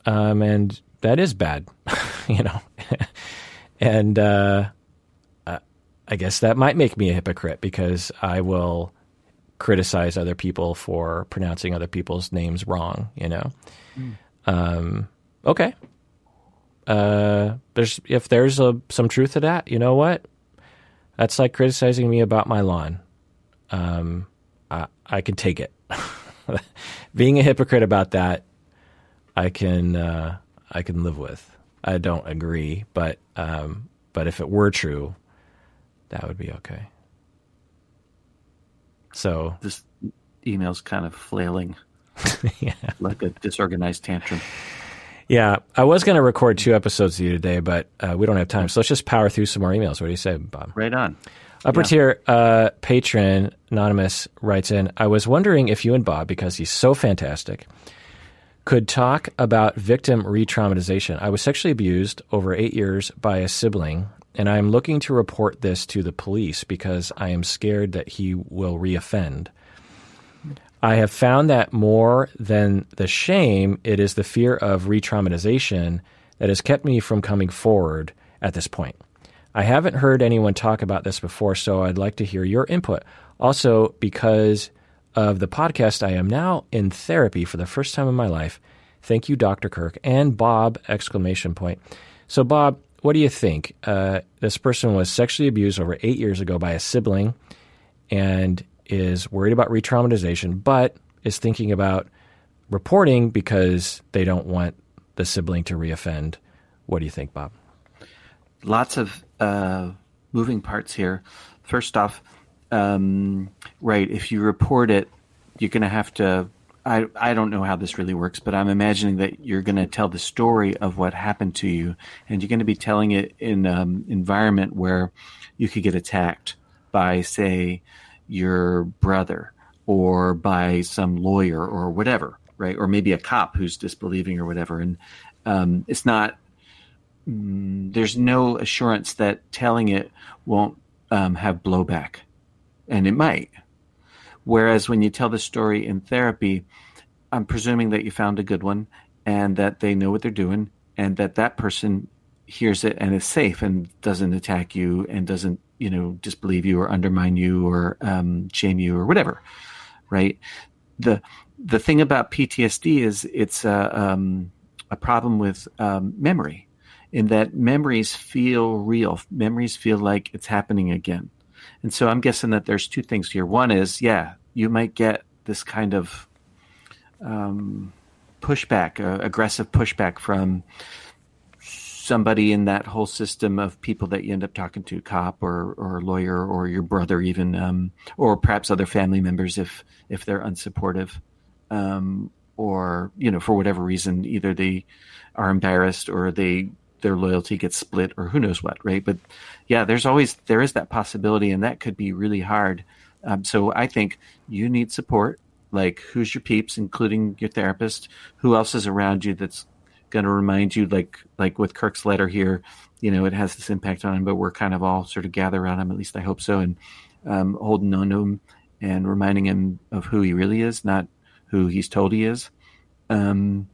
A: um, and that is bad, *laughs* you know. *laughs* and uh, I guess that might make me a hypocrite because I will criticize other people for pronouncing other people's names wrong. You know. Um, okay. Uh, there's if there's a, some truth to that, you know what? That's like criticizing me about my lawn. Um, I, I can take it. *laughs* Being a hypocrite about that, I can uh, I can live with. I don't agree, but um, but if it were true, that would be okay. So
B: this email's kind of flailing, *laughs*
A: yeah,
B: like a disorganized tantrum.
A: Yeah, I was going to record two episodes of you today, but uh, we don't have time. So let's just power through some more emails. What do you say, Bob?
B: Right on.
A: Upper yeah. tier uh, patron anonymous writes in. I was wondering if you and Bob, because he's so fantastic, could talk about victim re-traumatization. I was sexually abused over eight years by a sibling, and I am looking to report this to the police because I am scared that he will reoffend. I have found that more than the shame, it is the fear of re traumatization that has kept me from coming forward at this point. I haven't heard anyone talk about this before, so I'd like to hear your input. Also, because of the podcast, I am now in therapy for the first time in my life. Thank you, Dr. Kirk and Bob! Exclamation point. So, Bob, what do you think? Uh, this person was sexually abused over eight years ago by a sibling, and is worried about re-traumatization, but is thinking about reporting because they don't want the sibling to reoffend. What do you think, Bob?
B: Lots of uh, moving parts here. First off, um, right, if you report it, you're going to have to. I, I don't know how this really works, but I'm imagining that you're going to tell the story of what happened to you, and you're going to be telling it in an um, environment where you could get attacked by, say, your brother or by some lawyer or whatever, right? Or maybe a cop who's disbelieving or whatever. And um, it's not, mm, there's no assurance that telling it won't um, have blowback. And it might. Whereas when you tell the story in therapy, I'm presuming that you found a good one and that they know what they're doing and that that person hears it and is safe and doesn't attack you and doesn't you know disbelieve you or undermine you or um, shame you or whatever right? The the thing about PTSD is it's a, um, a problem with um, memory in that memories feel real. Memories feel like it's happening again and so I'm guessing that there's two things here one is yeah you might get this kind of um, pushback uh, aggressive pushback from somebody in that whole system of people that you end up talking to, cop or or lawyer or your brother even, um, or perhaps other family members if if they're unsupportive, um, or you know for whatever reason either they are embarrassed or they their loyalty gets split or who knows what, right? But yeah, there's always there is that possibility, and that could be really hard. Um, so I think you need support. Like who's your peeps, including your therapist? Who else is around you that's going to remind you, like like with Kirk's letter here, you know, it has this impact on him, but we're kind of all sort of gather around him. At least I hope so, and um, holding on to him and reminding him of who he really is, not who he's told he is. Um,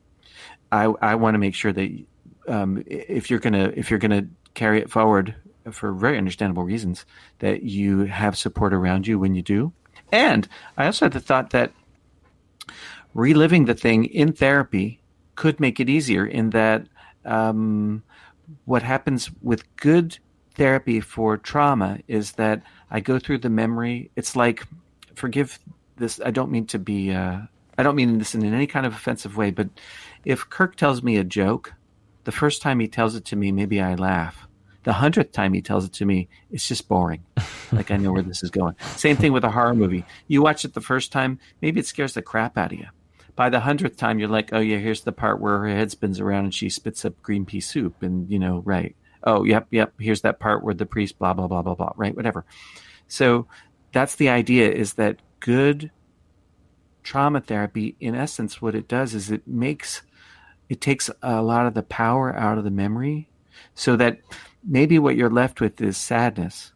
B: I I want to make sure that um, if you're gonna if you're gonna carry it forward for very understandable reasons, that you have support around you when you do. And I also had the thought that reliving the thing in therapy could make it easier in that um, what happens with good therapy for trauma is that I go through the memory. It's like, forgive this, I don't mean to be, uh, I don't mean this in any kind of offensive way, but if Kirk tells me a joke, the first time he tells it to me, maybe I laugh. The hundredth time he tells it to me, it's just boring. like I know where this is going. Same thing with a horror movie. You watch it the first time, maybe it scares the crap out of you by the hundredth time, you're like, oh yeah, here's the part where her head spins around and she spits up green pea soup, and you know, right? Oh, yep, yep. Here's that part where the priest, blah blah blah blah blah, right? Whatever. So that's the idea: is that good trauma therapy, in essence, what it does is it makes it takes a lot of the power out of the memory, so that maybe what you're left with is sadness.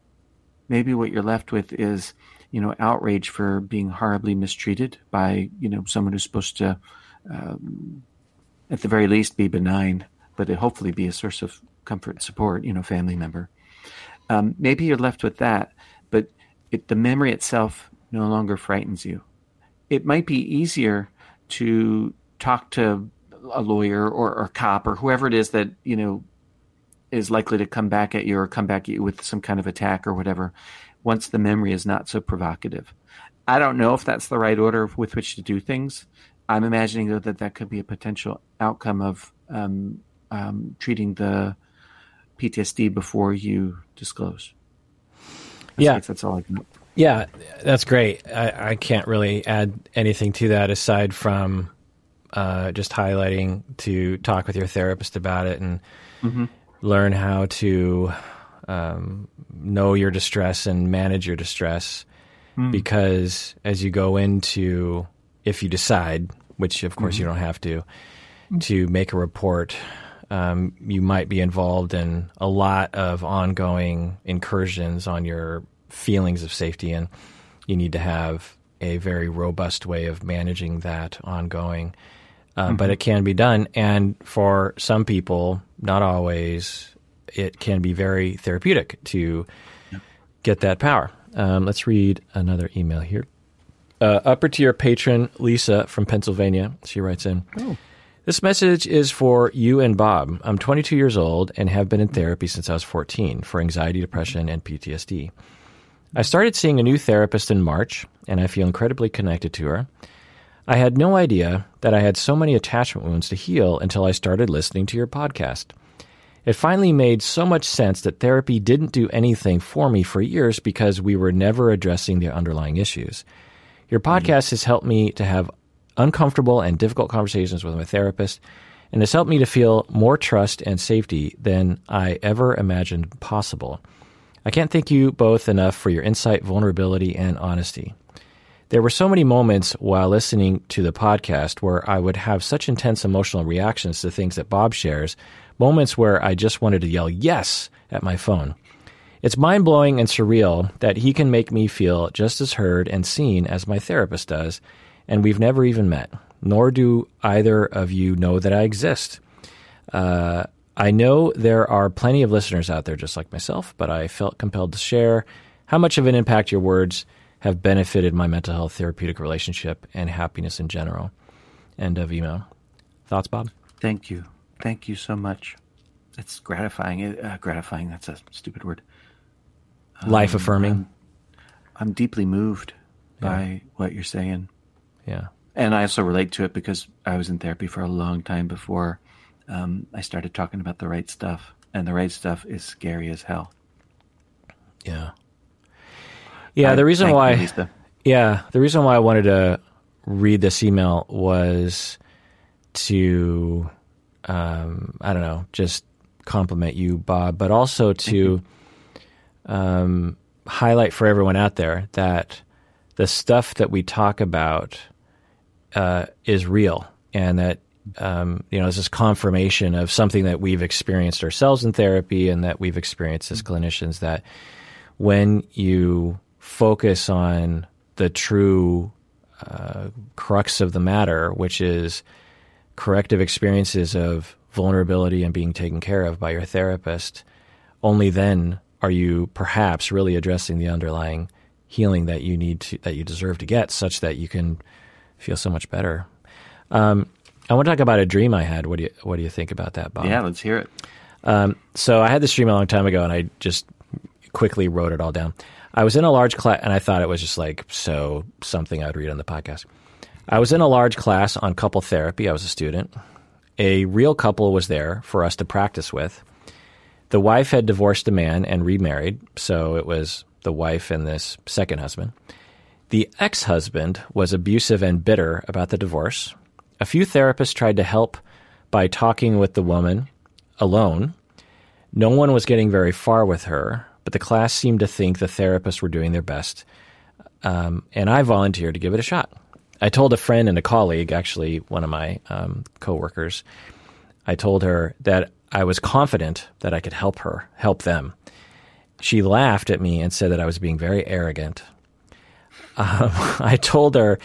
B: Maybe what you're left with is you know, outrage for being horribly mistreated by, you know, someone who's supposed to, um, at the very least, be benign, but hopefully be a source of comfort and support, you know, family member. Um, maybe you're left with that, but it, the memory itself no longer frightens you. It might be easier to talk to a lawyer or, or a cop or whoever it is that, you know, is likely to come back at you or come back at you with some kind of attack or whatever once the memory is not so provocative. I don't know if that's the right order with which to do things. I'm imagining though that that could be a potential outcome of um, um, treating the PTSD before you disclose.
A: yeah,
B: that's all I can.
A: Yeah, that's great. I, I, can't really add anything to that aside from uh, just highlighting to talk with your therapist about it and mm-hmm. Learn how to um, know your distress and manage your distress. Mm. Because as you go into, if you decide, which of course mm-hmm. you don't have to, to make a report, um, you might be involved in a lot of ongoing incursions on your feelings of safety, and you need to have a very robust way of managing that ongoing. Uh, mm-hmm. But it can be done, and for some people, not always, it can be very therapeutic to get that power. Um, let's read another email here. Uh, upper tier patron Lisa from Pennsylvania. She writes in. Oh. This message is for you and Bob. I'm 22 years old and have been in therapy since I was 14 for anxiety, depression, and PTSD. I started seeing a new therapist in March, and I feel incredibly connected to her. I had no idea that I had so many attachment wounds to heal until I started listening to your podcast. It finally made so much sense that therapy didn't do anything for me for years because we were never addressing the underlying issues. Your mm-hmm. podcast has helped me to have uncomfortable and difficult conversations with my therapist, and has helped me to feel more trust and safety than I ever imagined possible. I can't thank you both enough for your insight, vulnerability, and honesty. There were so many moments while listening to the podcast where I would have such intense emotional reactions to things that Bob shares, moments where I just wanted to yell yes at my phone. It's mind blowing and surreal that he can make me feel just as heard and seen as my therapist does, and we've never even met, nor do either of you know that I exist. Uh, I know there are plenty of listeners out there just like myself, but I felt compelled to share how much of an impact your words have benefited my mental health therapeutic relationship and happiness in general. End of email. Thoughts, Bob?
B: Thank you. Thank you so much. It's gratifying. Uh, gratifying, that's a stupid word.
A: Life affirming.
B: Um, I'm, I'm, deeply moved yeah. by what you're saying.
A: Yeah.
B: And I also relate to it because I was in therapy for a long time before um, I started talking about the right stuff. And the right stuff is scary as hell.
A: Yeah. Yeah. I, the reason why. You, yeah. The reason why I wanted to read this email was to, um, I don't know, just compliment you, Bob, but also to um, highlight for everyone out there that the stuff that we talk about uh, is real and that um, you know this is confirmation of something that we've experienced ourselves in therapy and that we've experienced as clinicians that when you focus on the true uh, crux of the matter, which is corrective experiences of vulnerability and being taken care of by your therapist, only then are you perhaps really addressing the underlying healing that you need to that you deserve to get, such that you can feel so much better. Um, I want to talk about a dream I had. What do you What do you think about that, Bob?
B: Yeah, let's hear it.
A: Um, so I had this dream a long time ago, and I just quickly wrote it all down. I was in a large class, and I thought it was just like so something I'd read on the podcast. I was in a large class on couple therapy. I was a student. A real couple was there for us to practice with. The wife had divorced a man and remarried, so it was the wife and this second husband. The ex husband was abusive and bitter about the divorce. A few therapists tried to help by talking with the woman alone. No one was getting very far with her, but the class seemed to think the therapists were doing their best. Um, and I volunteered to give it a shot. I told a friend and a colleague, actually, one of my um, coworkers, I told her that I was confident that I could help her, help them. She laughed at me and said that I was being very arrogant. *laughs* Um, I told her,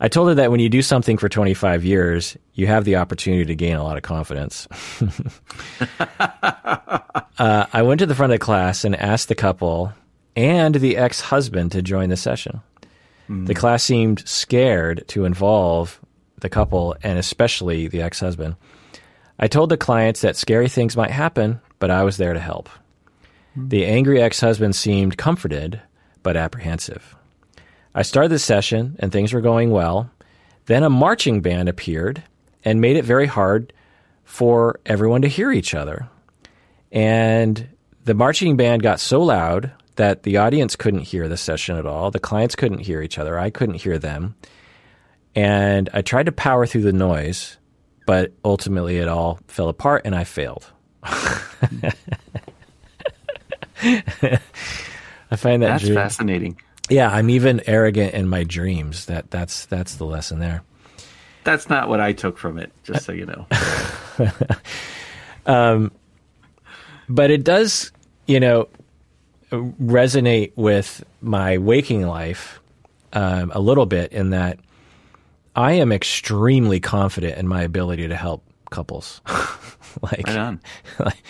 A: I told her that when you do something for 25 years, you have the opportunity to gain a lot of confidence. *laughs* uh, I went to the front of the class and asked the couple and the ex husband to join the session. Mm. The class seemed scared to involve the couple and especially the ex husband. I told the clients that scary things might happen, but I was there to help. The angry ex husband seemed comforted, but apprehensive. I started the session, and things were going well. Then a marching band appeared and made it very hard for everyone to hear each other. And the marching band got so loud that the audience couldn't hear the session at all. The clients couldn't hear each other. I couldn't hear them. And I tried to power through the noise, but ultimately it all fell apart and I failed. *laughs* I find that
B: That's
A: dream-
B: fascinating.
A: Yeah, I'm even arrogant in my dreams. That that's that's the lesson there.
B: That's not what I took from it, just so you know. *laughs*
A: um, But it does, you know, resonate with my waking life um, a little bit in that I am extremely confident in my ability to help couples. *laughs* like,
B: Right on.
A: like,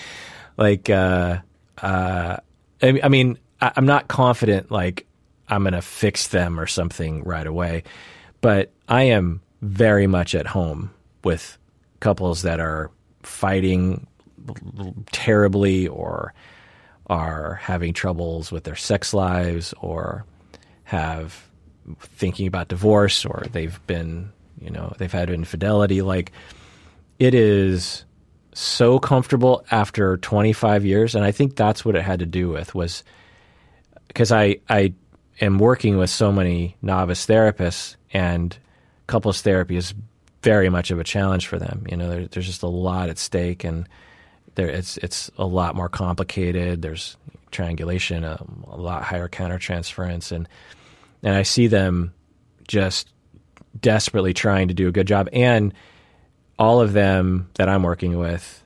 A: like, uh, uh, I, I mean, I, I'm not confident like I'm going to fix them or something right away, but I am very much at home with couples that are fighting terribly or are having troubles with their sex lives or have thinking about divorce or they've been, you know, they've had infidelity. Like it is so comfortable after 25 years. And I think that's what it had to do with was because I, I am working with so many novice therapists and couples therapy is very much of a challenge for them. You know, there, there's just a lot at stake and there it's it's a lot more complicated. There's triangulation, a, a lot higher countertransference, and and I see them just desperately trying to do a good job. And all of them that I'm working with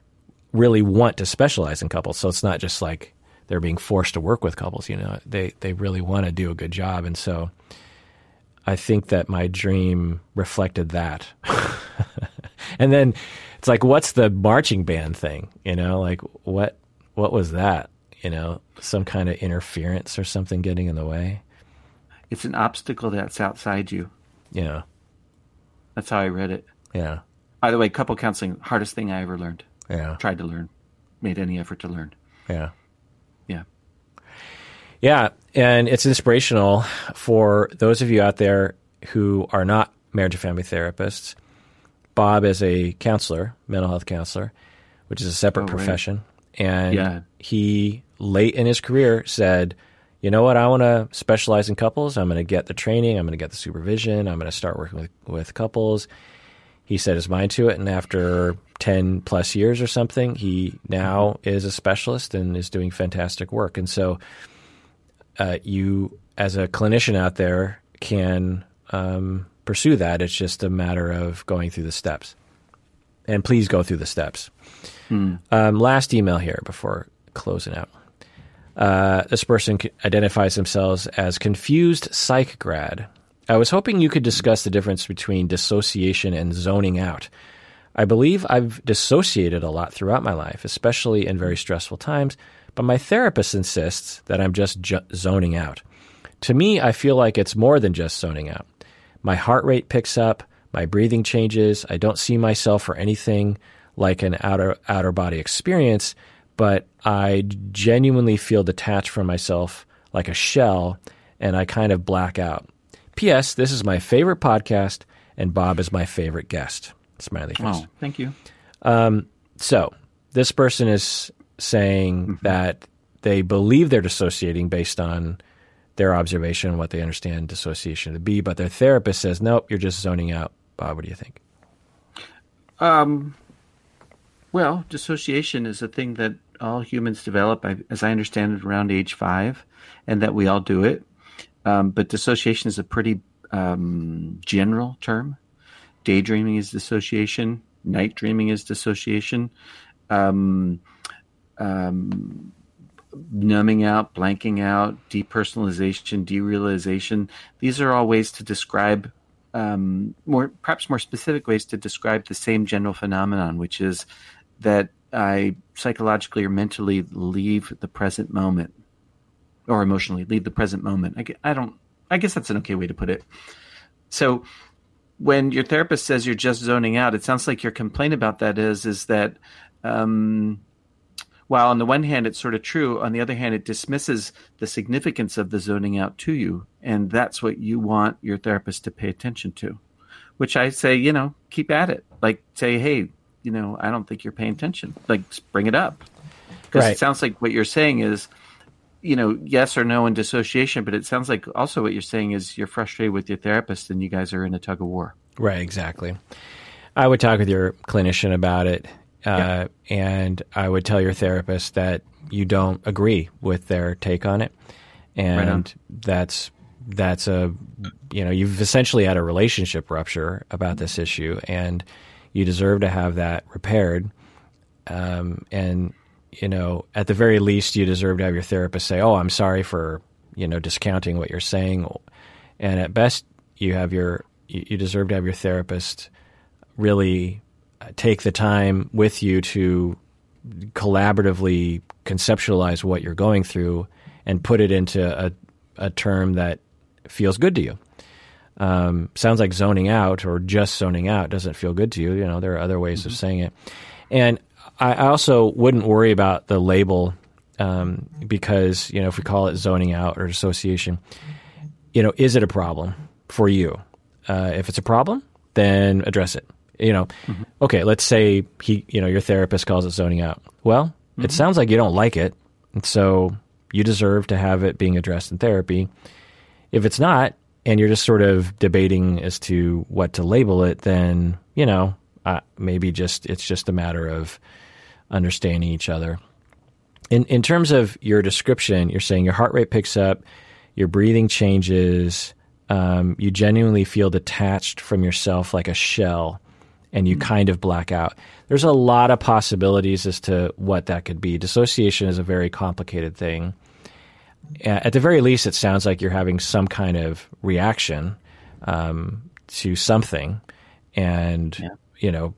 A: really want to specialize in couples. So it's not just like they're being forced to work with couples. You know, they they really want to do a good job, and so I think that my dream reflected that. *laughs* and then it's like, what's the marching band thing? You know, like what what was that? You know, some kind of interference or something getting in the way.
B: It's an obstacle that's outside you.
A: Yeah.
B: That's how I read it.
A: yeah,
B: By the way, couple counseling, hardest thing I ever learned.
A: yeah,
B: Tried to learn. Made any effort to learn.
A: yeah.
B: Yeah.
A: Yeah, and it's inspirational for those of you out there who are not marriage and family therapists. Bob is a counselor, mental health counselor, which is a separate
B: Oh, right.
A: profession. And
B: Yeah.
A: he, late in his career, said, you know what, I want to specialize in couples. I'm going to get the training, I'm going to get the supervision, I'm going to start working with, with couples. He set his mind to it, and after 10 plus years or something, he now is a specialist and is doing fantastic work. And so, uh, you as a clinician out there can um, pursue that. It's just a matter of going through the steps. And please go through the steps. Um, last email here before closing out. Uh, this person identifies themselves as confused psych grad. I was hoping you could discuss the difference between dissociation and zoning out. I believe I've dissociated a lot throughout my life, especially in very stressful times, but my therapist insists that I'm just ju- zoning out. To me, I feel like it's more than just zoning out. My heart rate picks up, my breathing changes, I don't see myself or anything like an outer outer body experience, but I genuinely feel detached from myself like a shell and I kind of black out. P.S. This is my favorite podcast, and Bob is my favorite guest. Smiley face.
B: Oh, thank you.
A: Um, so this person is saying that they believe they're dissociating based on their observation and what they understand dissociation to be, but their therapist says, nope, you're just zoning out. Bob, what do you think?
B: Um, Well, dissociation is a thing that all humans develop, as I understand it, around age five, and that we all do it. Um, but dissociation is a pretty um, general term. Daydreaming is dissociation. Night dreaming is dissociation. Um, um, numbing out, blanking out, depersonalization, derealization. These are all ways to describe um, more, perhaps more specific ways to describe the same general phenomenon, which is that I psychologically or mentally leave the present moment, or emotionally leave the present moment. I, I don't. I guess that's an okay way to put it. So, when your therapist says you're just zoning out, it sounds like your complaint about that is is that um, while on the one hand it's sort of true, on the other hand it dismisses the significance of the zoning out to you, and that's what you want your therapist to pay attention to. Which I say, you know, keep at it. Like say, hey, you know, I don't think you're paying attention. Like bring it up because
A: Right.
B: it sounds like what you're saying is you know, yes or no in dissociation, but it sounds like also what you're saying is you're frustrated with your therapist and you guys are in a tug of war.
A: Right, exactly. I would talk with your clinician about it, uh, and I would tell your therapist that you don't agree with their take on it,
B: Right
A: and that's that's a you know you've essentially had a relationship rupture about this issue, and you deserve to have that repaired. Um, and you know, at the very least, you deserve to have your therapist say, "Oh, I'm sorry for you know discounting what you're saying," and at best, you have your you deserve to have your therapist really take the time with you to collaboratively conceptualize what you're going through and put it into a, a term that feels good to you. Um, sounds like zoning out or just zoning out doesn't feel good to you. You know, there are other ways of saying it. And I I also wouldn't worry about the label um, because, you know, if we call it zoning out or dissociation, you know, is it a problem for you? Uh, if it's a problem, then address it. You know, okay, let's say he, you know, your therapist calls it zoning out. Well, it sounds like you don't like it, and so you deserve to have it being addressed in therapy. If it's not, and you're just sort of debating as to what to label it, then you know, uh, maybe just it's just a matter of understanding each other. In in terms of your description, you're saying your heart rate picks up, your breathing changes, um, you genuinely feel detached from yourself like a shell, and you kind of black out. There's a lot of possibilities as to what that could be. Dissociation is a very complicated thing. At the very least, it sounds like you're having some kind of reaction um, to something, and you know,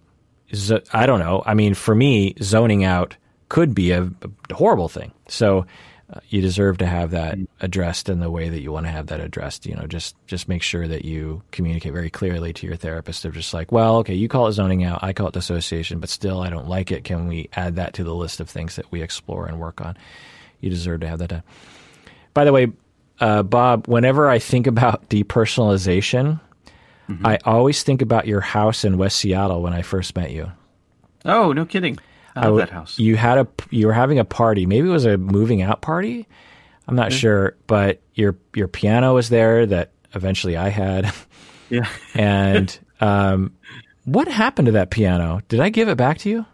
A: zo- I don't know. I mean, for me, zoning out could be a, a horrible thing. So uh, you deserve to have that addressed in the way that you want to have that addressed. You know, just just make sure that you communicate very clearly to your therapist. They're just like, well, okay, you call it zoning out, I call it dissociation, but still, I don't like it. Can we add that to the list of things that we explore and work on? You deserve to have that done. By the way, uh, Bob, whenever I think about depersonalization, I always think about your house in West Seattle when I first met you.
B: Oh, no kidding. I love that house.
A: You had a you were having a party. Maybe it was a moving out party. I'm not sure, but your your piano was there that eventually I had. *laughs*
B: Yeah.
A: And um, what happened to that piano? Did I give it back to you?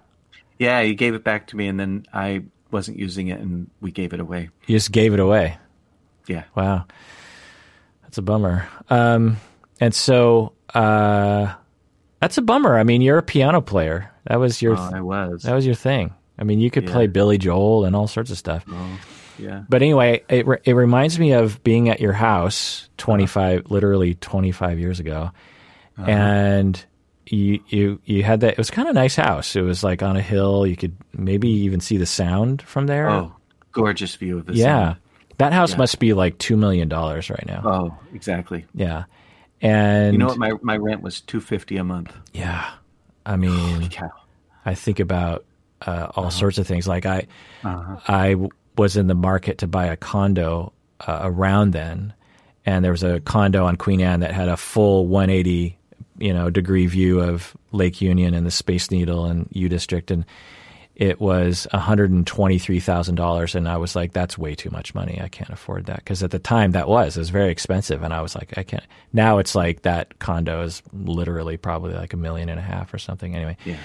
B: Yeah, you gave it back to me and then I wasn't using it and we gave it away.
A: You just gave it away.
B: Yeah.
A: Wow, that's a bummer. Um, and so uh, that's a bummer. I mean, you're a piano player. That was your
B: Oh, I was.
A: that was your thing. I mean, you could play Billy Joel and all sorts of stuff.
B: yeah.
A: But anyway, it re- it reminds me of being at your house uh-huh. 25 literally 25 years ago. Uh-huh. And you you you had that it was kind of nice house. It was like on a hill. You could maybe even see the sound from there.
B: Oh, gorgeous view of the
A: yeah.
B: sun.
A: That house
B: Yeah.
A: must be like 2 million dollars right now.
B: Oh, exactly.
A: Yeah. And
B: You know what? My my rent was two fifty a month.
A: yeah. I mean,
B: Cow.
A: I think about uh, all
B: Uh-huh.
A: sorts of things. Like I, I w- was in the market to buy a condo uh, around then, and there was a condo on Queen Anne that had a full 180, you know, degree view of Lake Union and the Space Needle and U District, and it was one hundred and twenty three thousand dollars, and I was like, that's way too much money. I can't afford that because at the time that was it was very expensive, and I was like, I can't. Now it's like that condo is literally probably like a million and a half or something. Anyway,
B: Yeah.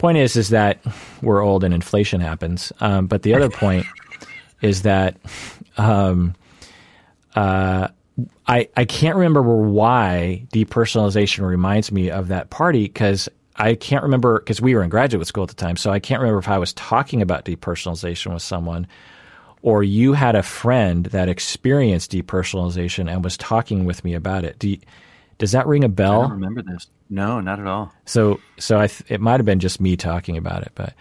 A: Point is is that we're old and inflation happens. Um, but the other *laughs* point is that um, uh, I I can't remember why depersonalization reminds me of that party because I can't remember because we were in graduate school at the time, so I can't remember if I was talking about depersonalization with someone or you had a friend that experienced depersonalization and was talking with me about it. Do you, does that ring a bell?
B: I don't remember this. No, not at all.
A: So, so I th- it might have been just me talking about it, but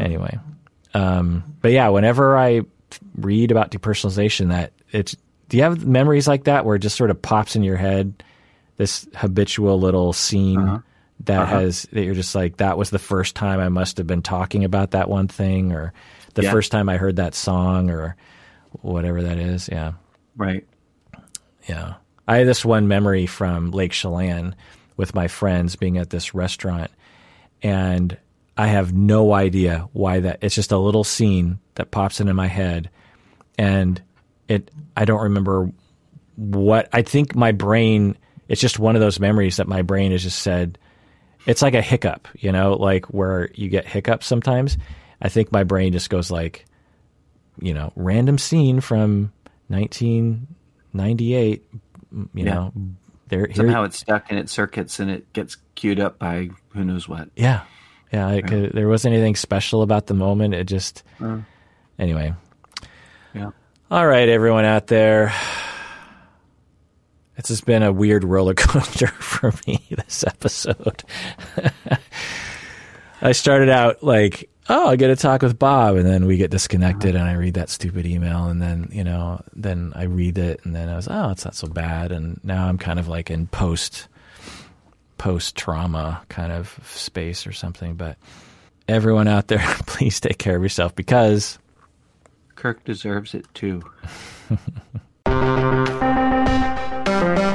A: anyway. Um, but yeah, whenever I read about depersonalization, that it's. Do you have memories like that where it just sort of pops in your head, this habitual little scene that
B: Uh-huh.
A: has that you're just like that was the first time I must have been talking about that one thing or the
B: Yeah.
A: first time I heard that song or whatever that is. Yeah.
B: Right.
A: Yeah. I have this one memory from Lake Chelan with my friends being at this restaurant and I have no idea why that it's just a little scene that pops into my head and it I don't remember what I think my brain it's just one of those memories that my brain has just said it's like a hiccup, you know, like where you get hiccups sometimes. I think my brain just goes like, you know, random scene from 1998, you
B: Yeah.
A: know, there here,
B: Somehow it's stuck in its circuits and it gets queued up by who knows what.
A: yeah, yeah. It could, there wasn't anything special about the moment. It just, uh. anyway.
B: Yeah.
A: All right, everyone out there. It's just been a weird roller *laughs* coaster for me this episode. *laughs* I started out like, oh, I get a talk with Bob, and then we get disconnected, and I read that stupid email, and then you know, then I read it, and then I was, oh, it's not so bad, and now I'm kind of like in post post trauma kind of space or something. But everyone out there, *laughs* please take care of yourself because
B: Kirk deserves it too. *laughs*